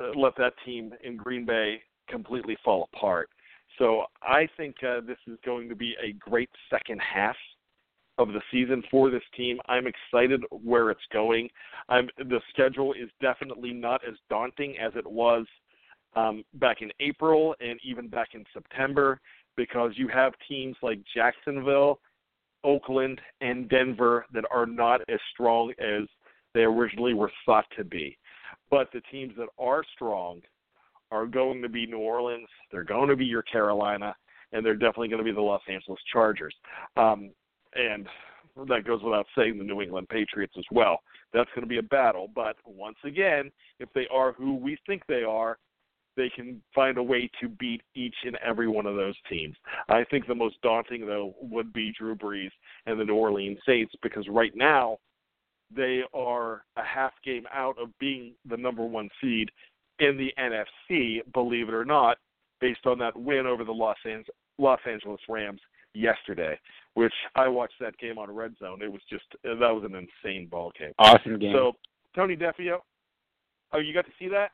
uh, let that team in Green Bay completely fall apart. So I think uh, this is going to be a great second half of the season for this team. I'm excited where it's going. I'm, the schedule is definitely not as daunting as it was um, back in April and even back in September because you have teams like Jacksonville, Oakland, and Denver that are not as strong as they originally were thought to be. But the teams that are strong are going to be New Orleans, they're going to be your Carolina, and they're definitely going to be the Los Angeles Chargers. Um, and that goes without saying the New England Patriots as well. That's going to be a battle. But once again, if they are who we think they are, they can find a way to beat each and every one of those teams. I think the most daunting, though, would be Drew Brees and the New Orleans Saints because right now they are a half game out of being the number one seed in the NFC, believe it or not, based on that win over the Los Angeles, Rams yesterday, which I watched that game on Red Zone. It was just that was an insane ball game. Awesome game. So Tony Defeo, oh, you got to see that?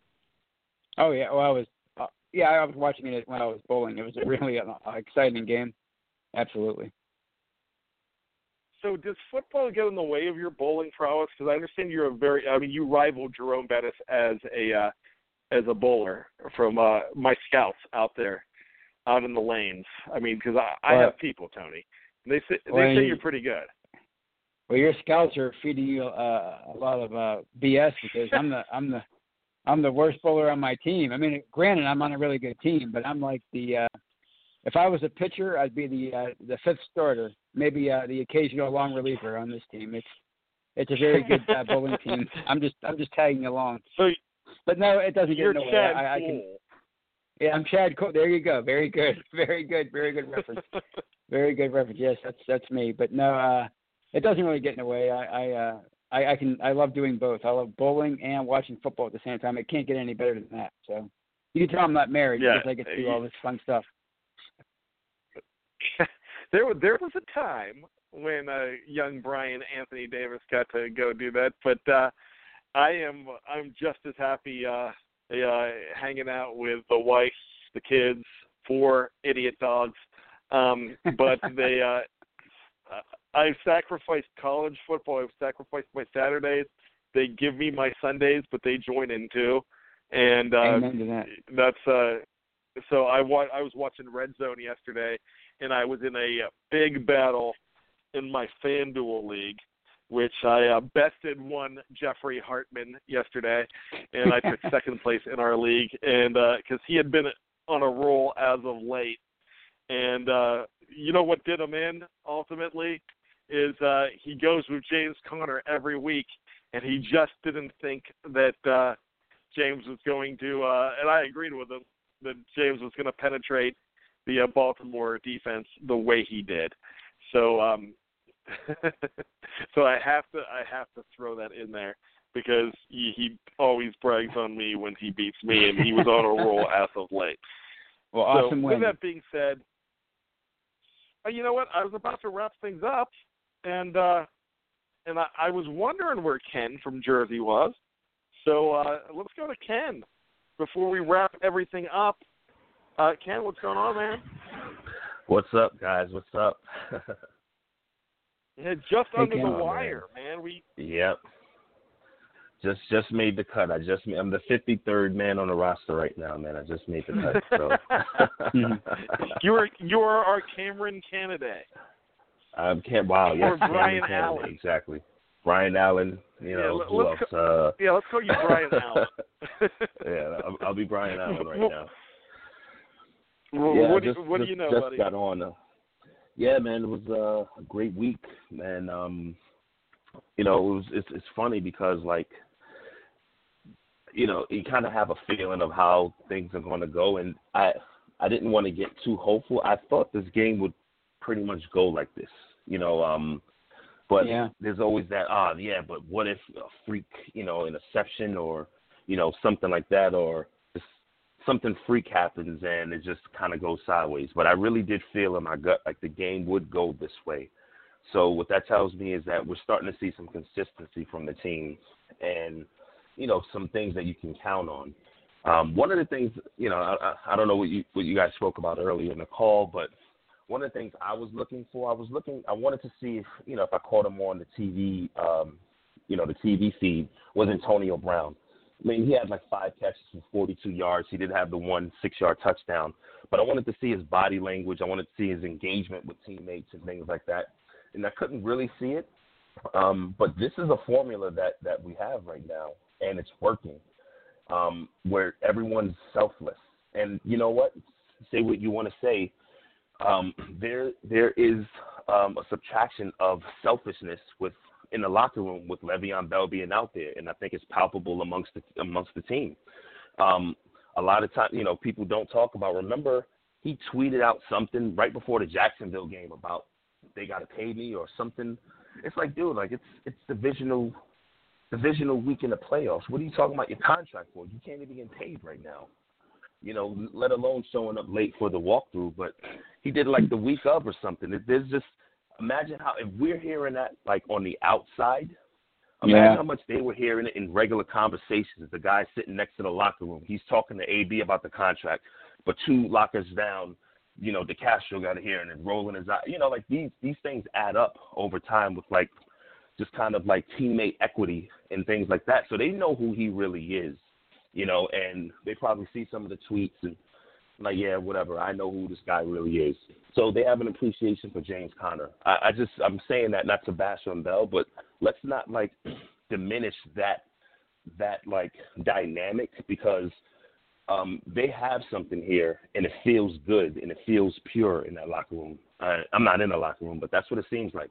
Oh yeah, well I was uh, yeah I was watching it when I was bowling. It was a really uh, exciting game. Absolutely. So does football get in the way of your bowling prowess? Because I understand you're a very, I mean, you rival Jerome Bettis as a uh, as a bowler from uh, my scouts out there, out in the lanes. I mean, because I, I have people, Tony. They say they Well, say you- you're pretty good. Well, your scouts are feeding you uh, a lot of uh, BS because I'm the I'm the I'm the worst bowler on my team. I mean, granted, I'm on a really good team, but I'm like the uh, if I was a pitcher, I'd be the uh, the fifth starter, maybe uh, the occasional long reliever on this team. It's it's a very good uh, bowling team. [LAUGHS] I'm just I'm just tagging along. So, but no, it doesn't get You're in the way. I, I can. Yeah, I'm Chad Cole. There you go. Very good. [LAUGHS] Very good. Very good reference. [LAUGHS] Very good reference. Yes, that's that's me. But no, uh, it doesn't really get in the way. I I, uh, I I can I love doing both. I love bowling and watching football at the same time. It can't get any better than that. So you can tell I'm not married Yeah, because I get to do all this fun stuff. [LAUGHS] there was there was a time when uh, young Brian Anthony Davis got to go do that, but uh, I am I'm just as happy uh, uh, hanging out with the wife, the kids, four idiot dogs. Um, [LAUGHS] but they uh, I've sacrificed college football. I've sacrificed my Saturdays they give me my Sundays, but they join in too, and uh, Amen to that. that's uh. So I wa- I was watching Red Zone yesterday, and I was in a uh, big battle in my FanDuel league, which I uh, bested one Jeffrey Hartman yesterday, and I took [LAUGHS] second place in our league, and because he had been on a roll as of late, and uh, you know what did him in ultimately is uh, he goes with James Conner every week, and he just didn't think that uh, James was going to, uh, and I agreed with him that James was going to penetrate the uh, Baltimore defense the way he did. So, um, [LAUGHS] so I have to, I have to throw that in there because he, he always brags on me when he beats me, and he was on a roll as of late. Well, so, awesome with that being said, uh, you know what? I was about to wrap things up, and uh, and I, I was wondering where Ken from Jersey was. So uh, let's go to Ken before we wrap everything up. Uh, Ken, what's going on, man? What's up, guys? What's up? [LAUGHS] Yeah, just under the man. wire, man. We yep. Just just made the cut. I just I'm the 53rd man on the roster right now, man. I just made the cut. [LAUGHS] So you are you are our Cameron candidate. I can't. Wow. Yes. Or Brian Cameron Allen. Exactly. Brian Allen. You Yeah, know let- who else? Uh, Yeah, let's call you Brian [LAUGHS] Allen. yeah, I'll, I'll be Brian Allen right [LAUGHS] now. Well, yeah, what do you, just, what do just, you know, just buddy? got on. Uh, yeah, man, it was uh, a great week, and um, you know, it was it's it's funny because like, you know, you kind of have a feeling of how things are going to go, and I I didn't want to get too hopeful. I thought this game would pretty much go like this, you know, um, but Yeah. there's always that ah yeah, but what if a freak, you know, interception or you know something like that, or something freak happens and it just kind of goes sideways. But I really did feel in my gut like the game would go this way. So what that tells me is that we're starting to see some consistency from the team, and you know some things that you can count on. Um, one of the things, you know, I, I- don't know what you what you guys spoke about earlier in the call, but one of the things I was looking for, I was looking, I wanted to see if you know if I caught him on the TV, um, you know, the TV feed was Antonio Brown. I mean, he had like five catches for 42 yards. He did have the one six-yard touchdown, but I wanted to see his body language. I wanted to see his engagement with teammates and things like that, and I couldn't really see it. Um, but this is a formula that that we have right now, and it's working. Um, where everyone's selfless, and you know what? Say what you want to say. Um, there there is um, a subtraction of selfishness with in the locker room with Le'Veon Bell being out there, and I think it's palpable amongst the amongst the team. Um, a lot of times, you know, people don't talk about. Remember, he tweeted out something right before the Jacksonville game about they got to pay me or something. It's like, dude, like it's it's divisional divisional week in the playoffs. What are you talking about your contract for? You can't even get paid right now. You know, let alone showing up late for the walkthrough. But he did like the week of or something. There's just imagine how if we're hearing that like on the outside, imagine Yeah. how much they were hearing it in regular conversations. The guy sitting next to the locker room, he's talking to AB about the contract, but two lockers down, you know, DeCastro got to hear it and rolling his eye. You know, like these these things add up over time with like just kind of like teammate equity and things like that. So they know who he really is, you know, and they probably see some of the tweets and like, yeah, whatever. I know who this guy really is. So they have an appreciation for James Conner. I, I just I'm saying that not to bash on Bell, but let's not like [CLEARS THROAT] diminish that that like dynamic because um, they have something here and it feels good and it feels pure in that locker room. I, I'm not in the locker room, but that's what it seems like.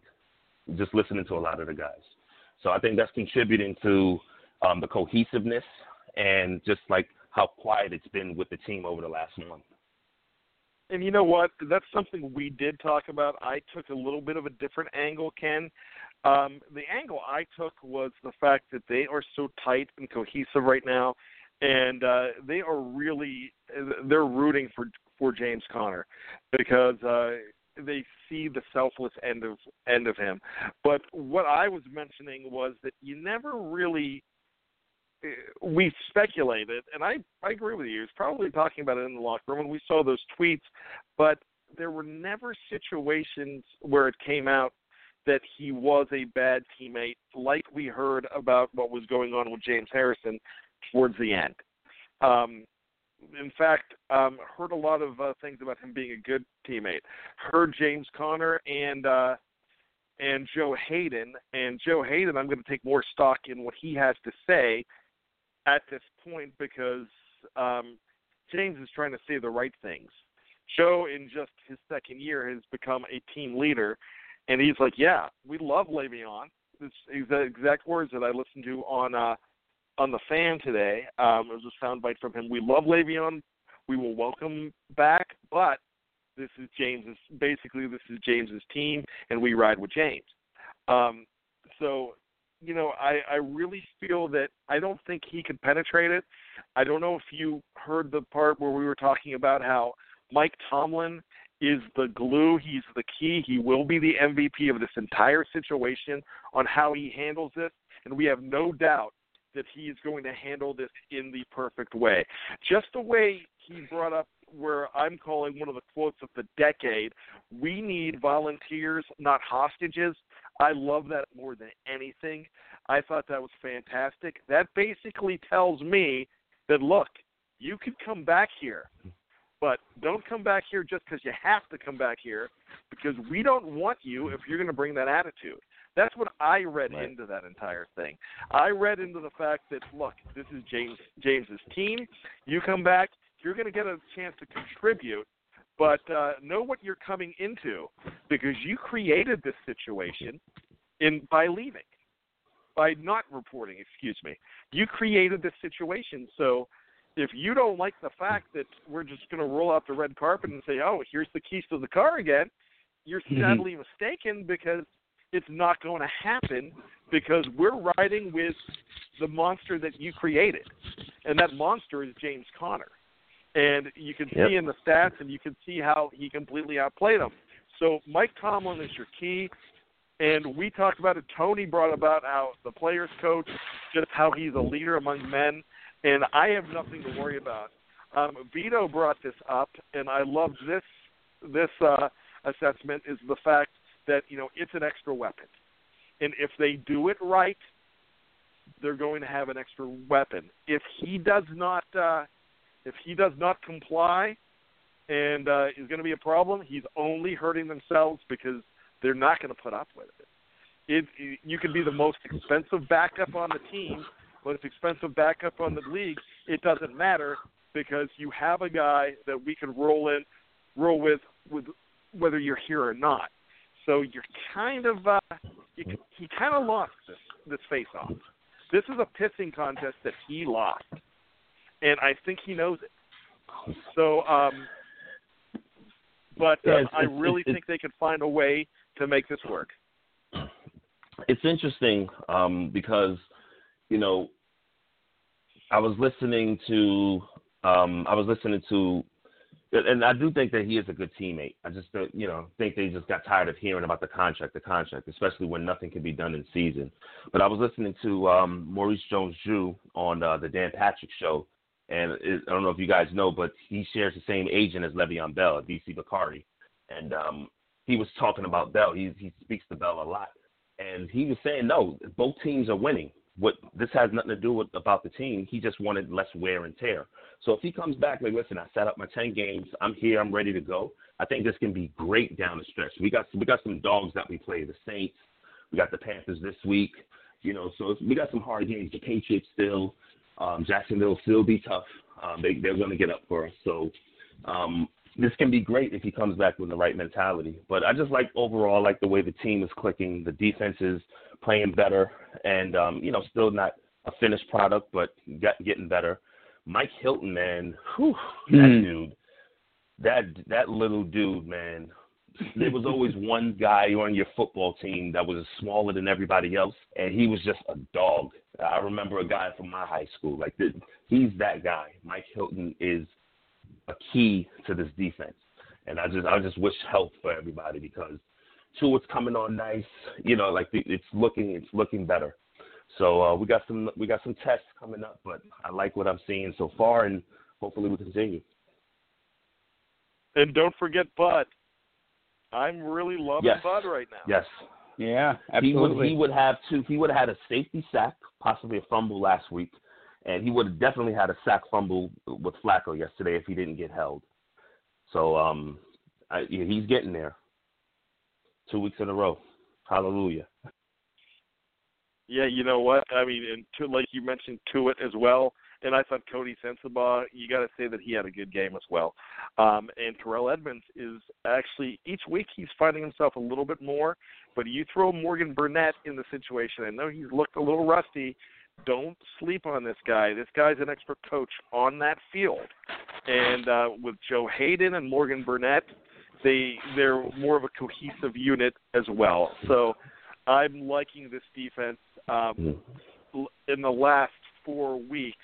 Just listening to a lot of the guys. So I think that's contributing to um, the cohesiveness and just like how quiet it's been with the team over the last month. And you know what? That's something we did talk about. I took a little bit of a different angle, Ken. Um, the angle I took was the fact that they are so tight and cohesive right now, and uh, they are really they're rooting for for James Conner because uh, they see the selfless end of end of him. But what I was mentioning was that you never really we speculated, and I, I agree with you. He was probably talking about it in the locker room, and we saw those tweets, but there were never situations where it came out that he was a bad teammate, like we heard about what was going on with James Harrison towards the end. Um, in fact, um, heard a lot of uh, things about him being a good teammate. Heard James Conner and uh, and Joe Haden, and Joe Haden, I'm going to take more stock in what he has to say at this point because um, James is trying to say the right things. Joe, in just his second year, has become a team leader, and he's like, "Yeah, we love Le'Veon." Is the exact words that I listened to on uh, on the fan today. Um, it was a soundbite from him. We love Le'Veon. We will welcome back, but this is James's. Basically, this is James's team, and we ride with James. Um, so, you know, I I really feel that I don't think he could penetrate it. I don't know if you heard the part where we were talking about how Mike Tomlin is the glue. He's the key. He will be the MVP of this entire situation on how he handles this, and we have no doubt that he is going to handle this in the perfect way. Just the way he brought up where I'm calling one of the quotes of the decade. We need volunteers, not hostages. I love that more than anything. I thought that was fantastic. That basically tells me that look, you could come back here, but don't come back here just because you have to come back here, because we don't want you if you're going to bring that attitude. That's what I read Right. into that entire thing. I read into the fact that look, this is James James's team. You come back, you're going to get a chance to contribute, but uh, know what you're coming into because you created this situation in by leaving, by not reporting. Excuse me. You created this situation, so. If you don't like the fact that we're just going to roll out the red carpet and say, "Oh, here's the keys to the car again," you're Mhm. sadly mistaken because it's not going to happen because we're riding with the monster that you created, and that monster is James Conner. And you can see Yep. in the stats, and you can see how he completely outplayed him. So Mike Tomlin is your key, and we talked about it. Tony brought about how the players coach, just how he's a leader among men, and I have nothing to worry about. Um, Vito brought this up, and I love this this uh, assessment is the fact that you know it's an extra weapon, and if they do it right, they're going to have an extra weapon. If he does not, uh, if he does not comply, and uh, is going to be a problem, he's only hurting themselves because they're not going to put up with it. It you can be the most expensive backup on the team, but most expensive backup on the league. It doesn't matter because you have a guy that we can roll in, roll with, with whether you're here or not. So you're kind of uh, you, he kind of lost this this face off. This is a pissing contest that he lost, and I think he knows it. So, um, but Yeah, uh, it's- I really it's- think they can find a way to make this work. it's interesting um, because you know I was listening to um, I was listening to and I do think that he is a good teammate. I just you know think they just got tired of hearing about the contract, the contract, especially when nothing can be done in season. But I was listening to um, Maurice Jones-Drew on uh, the Dan Patrick show, and it, I don't know if you guys know, but he shares the same agent as Le'Veon Bell, Adisa Bakari, and um, he was talking about Bell. He he speaks to Bell a lot, and he was saying no, both teams are winning. What this has nothing to do with about the team. He just wanted less wear and tear. So if he comes back like, listen, I set up my ten games. I'm here. I'm ready to go. I think this can be great down the stretch. We got we got some dogs that we play. The Saints. We got the Panthers this week. You know, so we got some hard games. The Patriots still. Um, Jacksonville still be tough. Um, they they're going to get up for us. So um, this can be great if he comes back with the right mentality. But I just like overall I like the way the team is clicking. The defense is playing better, and um, you know still not a finished product, but got, getting better. Mike Hilton, man, whew, that Hmm. dude, that that little dude, man. There was always one guy on your football team that was smaller than everybody else, and he was just a dog. I remember a guy from my high school, like th- he's that guy. Mike Hilton is a key to this defense, and I just I just wish health for everybody because Tua's coming on nice. You know, like it's looking it's looking better. So uh, we got some we got some tests coming up, but I like what I'm seeing so far, and hopefully we continue. And don't forget Bud. I'm really loving Yes. Bud right now. Yes, Yeah, He would absolutely. he would have two. He would have had a safety sack, possibly a fumble last week, and he would have definitely had a sack fumble with Flacco yesterday if he didn't get held. So um, I, yeah, he's getting there. Two weeks in a row. Hallelujah. Yeah, you know what? I mean, and to, like you mentioned to it as well. And I thought Coty Sensabaugh, you got to say that he had a good game as well. Um, and Terrell Edmunds is actually each week he's finding himself a little bit more. But you throw Morgan Burnett in the situation. I know he's looked a little rusty. Don't sleep on this guy. This guy's an expert coach on that field. And uh, with Joe Haden and Morgan Burnett, they they're more of a cohesive unit as well. So I'm liking this defense. Um, in the last four weeks,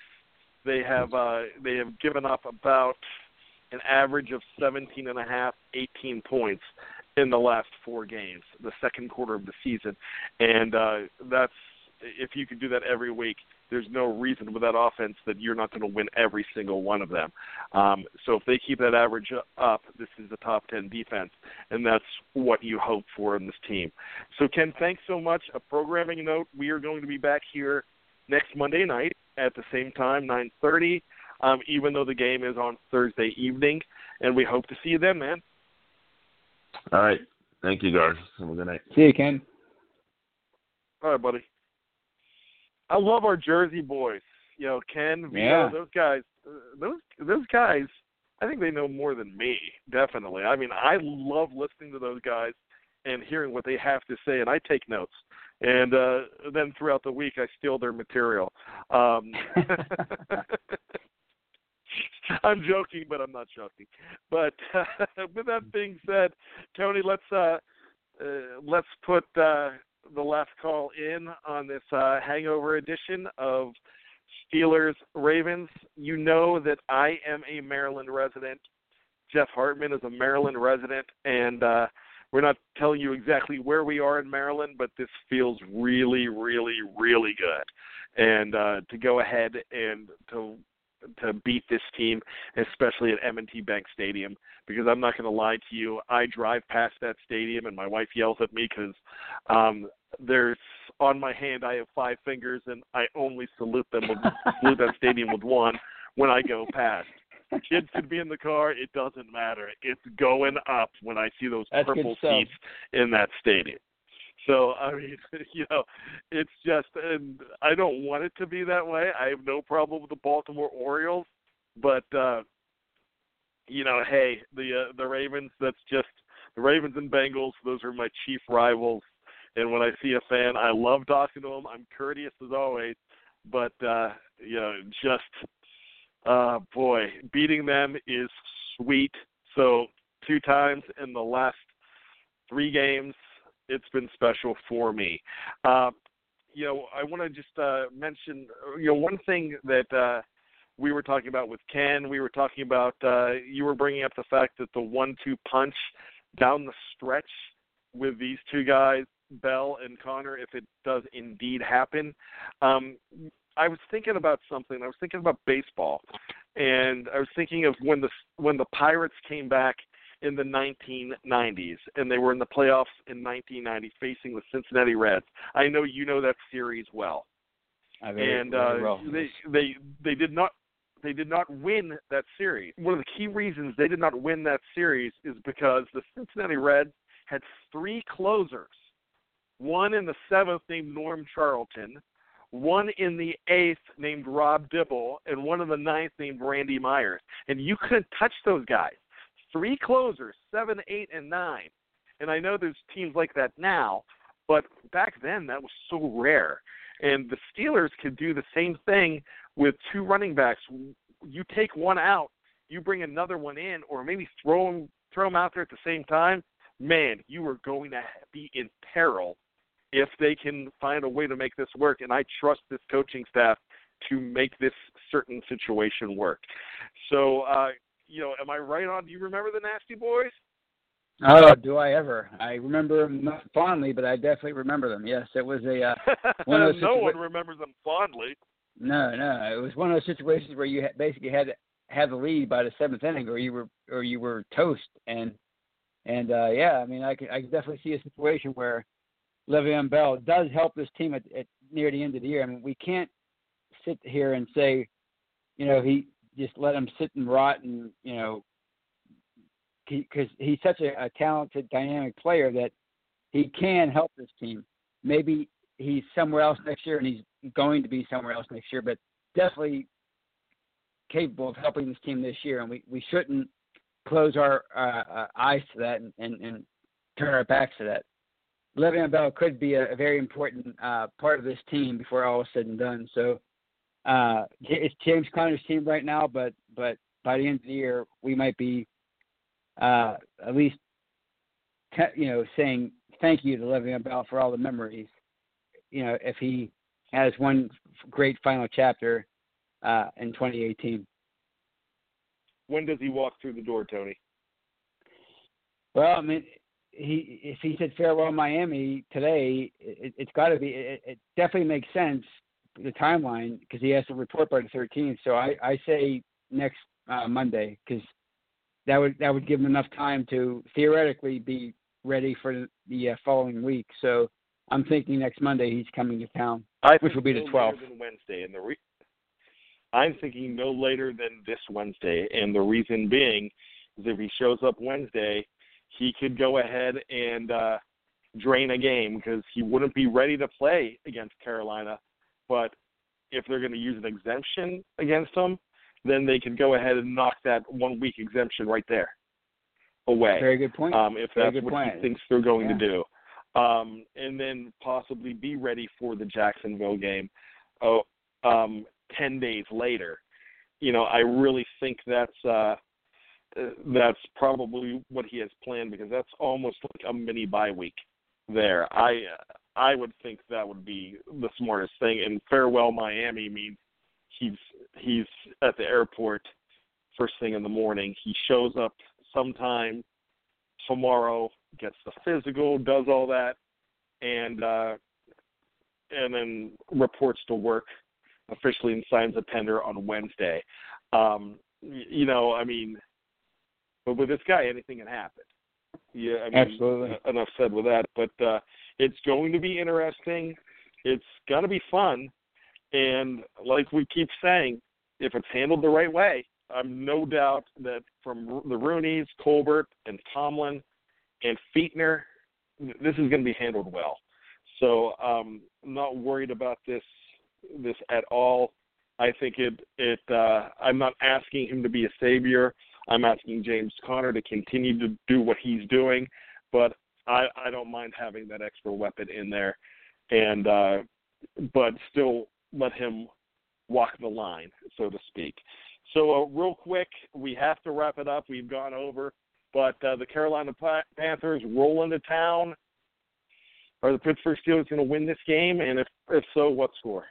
they have uh, they have given up about an average of 17 and a half, 18 points in the last four games, the second quarter of the season, and uh, that's if you can do that every week. There's no reason with that offense that you're not going to win every single one of them. Um, so if they keep that average up, this is a top 10 defense, and that's what you hope for in this team. So Ken, thanks so much. A programming note: we are going to be back here next Monday night at the same time, 9:30. Um, even though the game is on Thursday evening, and we hope to see you then, man. All right. Thank you, guys. Have a good night. See you, Ken. All right, buddy. I love our Jersey boys. You know, Ken, Vito, Yeah. those guys. Uh, those those guys. I think they know more than me. Definitely. I mean, I love listening to those guys and hearing what they have to say, and I take notes. And uh, then throughout the week, I steal their material. Um, [LAUGHS] [LAUGHS] I'm joking, but I'm not joking. But uh, [LAUGHS] with that being said, Tony, let's uh, uh, let's put uh, the last call in on this uh, hangover edition of Steelers Ravens. You know that I am a Maryland resident. Jeff Hartman is a Maryland resident, and uh, we're not telling you exactly where we are in Maryland, but this feels really, really, really good. And uh, to go ahead and to to beat this team, especially at M&T Bank Stadium, because I'm not going to lie to you, I drive past that stadium and my wife yells at me because um, there's on my hand I have five fingers and I only salute them with, salute that stadium with one when I go past. [LAUGHS] Kids could be in the car, it doesn't matter. It's going up when I see those That's purple seats in that stadium. So I mean, [LAUGHS] you know, it's just, and I don't want it to be that way. I have no problem with the Baltimore Orioles, but uh, you know, hey, the uh, the Ravens. That's just the Ravens and Bengals. Those are my chief rivals. And when I see a fan, I love talking to them. I'm courteous as always, but uh, you know, just uh, boy, beating them is sweet. So two times in the last three games, it's been special for me. Uh, you know, I want to just uh, mention, you know, one thing that uh, we were talking about with Ken. We were talking about uh, you were bringing up the fact that the one-two punch down the stretch with these two guys, Bell and Conner, if it does indeed happen. Um, I was thinking about something. I was thinking about baseball, and I was thinking of when the when the Pirates came back in the 1990s, and they were in the playoffs in 1990, facing the Cincinnati Reds. I know you know that series well, I very, and very uh, well. they they they did not they did not win that series. One of the key reasons they did not win that series is because the Cincinnati Reds had three closers. One in the seventh named Norm Charlton, one in the eighth named Rob Dibble, and one in the ninth named Randy Myers. And you couldn't touch those guys. Three closers, seven, eight, and nine. And I know there's teams like that now, but back then that was so rare. And the Steelers could do the same thing with two running backs. You take one out, you bring another one in, or maybe throw them throw them out there at the same time. Man, you are going to be in peril if they can find a way to make this work. And I trust this coaching staff to make this certain situation work. So, uh, you know, am I right on? Do you remember the Nasty Boys? Oh, do I ever? I remember them not fondly, but I definitely remember them. Yes, it was a uh, [LAUGHS] one of those no situa- one remembers them fondly. No, no, it was one of those situations where you basically had to have the lead by the seventh inning, or you were or you were toast. And and uh, yeah, I mean, I could I could definitely see a situation where Le'Veon Bell does help this team at, at near the end of the year. I mean, we can't sit here and say, you know, he just let him sit and rot and you know, because he, he's such a, a talented, dynamic player that he can help this team. Maybe he's somewhere else next year, and he's going to be somewhere else next year, but definitely capable of helping this team this year. And we, we shouldn't close our uh, uh, eyes to that and, and, and turn our backs to that. Le'Veon Bell could be a, a very important uh, part of this team before all is said and done. So uh, it's James Conner's team right now, but but by the end of the year, we might be uh, at least te- you know saying thank you to Le'Veon Bell for all the memories. You know, if he has one great final chapter uh, in 2018. When does he walk through the door, Tony? Well, I mean, he if he said farewell Miami today, it, it's got to be. It, it definitely makes sense the timeline because he has to report by the 13th. So I I say next uh, Monday because that would that would give him enough time to theoretically be ready for the uh, following week. So I'm thinking next Monday he's coming to town, I which will be the 12th. later than Wednesday, and the re- I'm thinking no later than this Wednesday, and the reason being is if he shows up Wednesday, he could go ahead and uh, drain a game because he wouldn't be ready to play against Carolina. But if they're going to use an exemption against him, then they could go ahead and knock that one week exemption right there away. Very good point. Um, if Very that's good what point. he thinks they're going Yeah. to do. Um, and then possibly be ready for the Jacksonville game. Oh, um, ten days later. You know, I really think that's uh, that's probably what he has planned because that's almost like a mini bye week there. I I would think that would be the smartest thing. And farewell Miami means he's he's at the airport first thing in the morning. He shows up sometime tomorrow, gets the physical, does all that, and uh, and then reports to work officially and signs a tender on Wednesday. Um, you know, I mean, but with this guy, anything can happen. Yeah, I mean, Absolutely. Enough said with that, but uh, it's going to be interesting. It's going to be fun, and like we keep saying, if it's handled the right way, I'm no doubt that from the Rooney's, Colbert, and Tomlin, and Fichtner, this is going to be handled well. So um, I'm not worried about this this at all. I think it it uh, I'm not asking him to be a savior. I'm asking James Conner to continue to do what he's doing, but I I don't mind having that extra weapon in there, and uh, but still let him walk the line, so to speak. So uh, real quick, we have to wrap it up. We've gone over, but uh, the Carolina Panthers roll into town. Are the Pittsburgh Steelers going to win this game? And if if so, what score?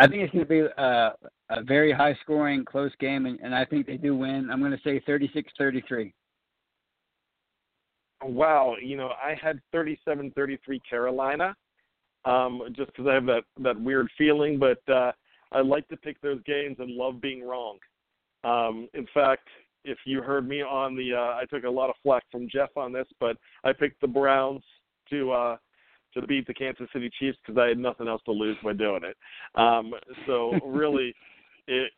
I think it's going to be a, a very high scoring, close game, and, and I think they do win. I'm going to say 36 33. Wow, you know, I had 37-33 Carolina, um, just because I have that that weird feeling. But uh, I like to pick those games and love being wrong. Um, in fact, if you heard me on the, uh, I took a lot of flack from Jeff on this, but I picked the Browns to uh, to beat the Kansas City Chiefs because I had nothing else to lose by doing it. Um, so [LAUGHS] really, it,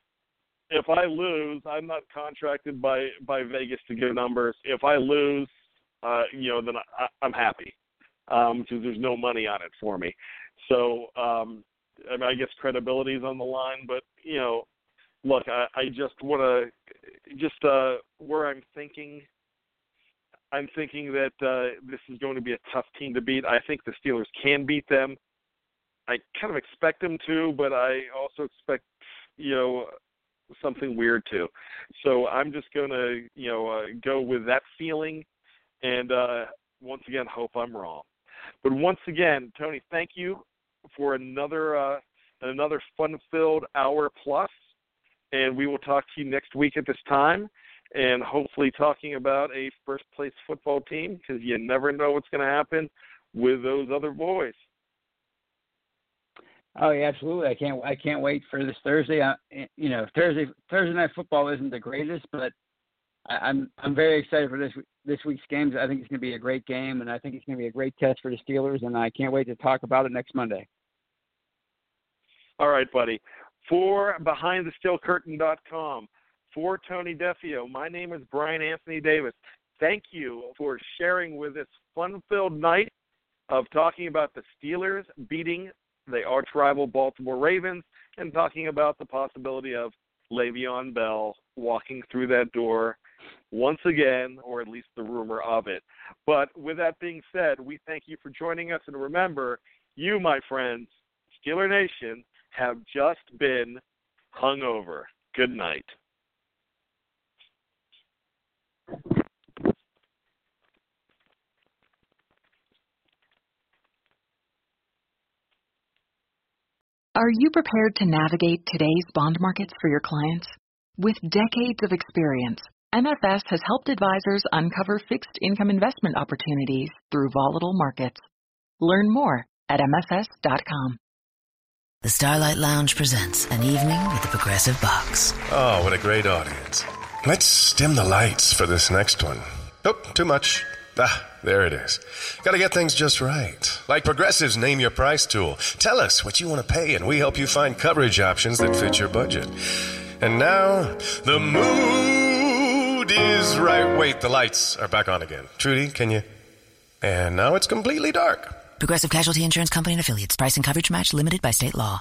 if I lose, I'm not contracted by by Vegas to give numbers. If I lose, uh, you know, then I, I'm happy because there's no money on it for me. So um, I, mean, I guess credibility is on the line, but you know, look, I, I just want to just uh, where I'm thinking. I'm thinking that uh, this is going to be a tough team to beat. I think the Steelers can beat them. I kind of expect them to, but I also expect, you know, something weird too. So I'm just to, you know, uh, go with that feeling, and uh, once again, hope I'm wrong. But once again, Tony, thank you for another uh, another fun-filled hour plus, and we will talk to you next week at this time and hopefully talking about a first place football team because you never know what's going to happen with those other boys. Oh yeah, absolutely. I can't I can't wait for this Thursday. Uh, you know, Thursday Thursday night football isn't the greatest, but I, I'm I'm very excited for this this week's games. I think it's going to be a great game, and I think it's going to be a great test for the Steelers. And I can't wait to talk about it next Monday. All right, buddy. For BehindTheSteelCurtain.com, for Tony Defeo, my name is Brian Anthony Davis. Thank you for sharing with this fun-filled night of talking about the Steelers beating the arch rival Baltimore Ravens and talking about the possibility of Le'Veon Bell walking through that door once again, or at least the rumor of it. But with that being said, we thank you for joining us. And remember, you, my friends, Steeler Nation, have just been hungover. Good night. Are you prepared to navigate today's bond markets for your clients? With decades of experience, MFS has helped advisors uncover fixed income investment opportunities through volatile markets. Learn more at MFS.com. The Starlight Lounge presents an evening with the Progressive Box. Oh, what a great audience. Let's dim the lights for this next one. Nope, too much. Ah, there it is. Gotta get things just right. Like Progressive's Name Your Price tool. Tell us what you want to pay, and we help you find coverage options that fit your budget. And now, the mood is right. Wait, the lights are back on again. Trudy, can you? And now it's completely dark. Progressive Casualty Insurance Company and Affiliates. Price and coverage match limited by state law.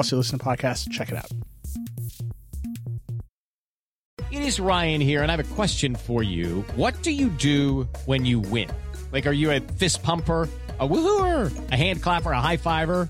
you listen to podcasts, check it out. It is Ryan here, and I have a question for you. What do you do when you win? Like, are you a fist pumper? A woohooer, a hand clapper, a high fiver.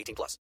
18 plus.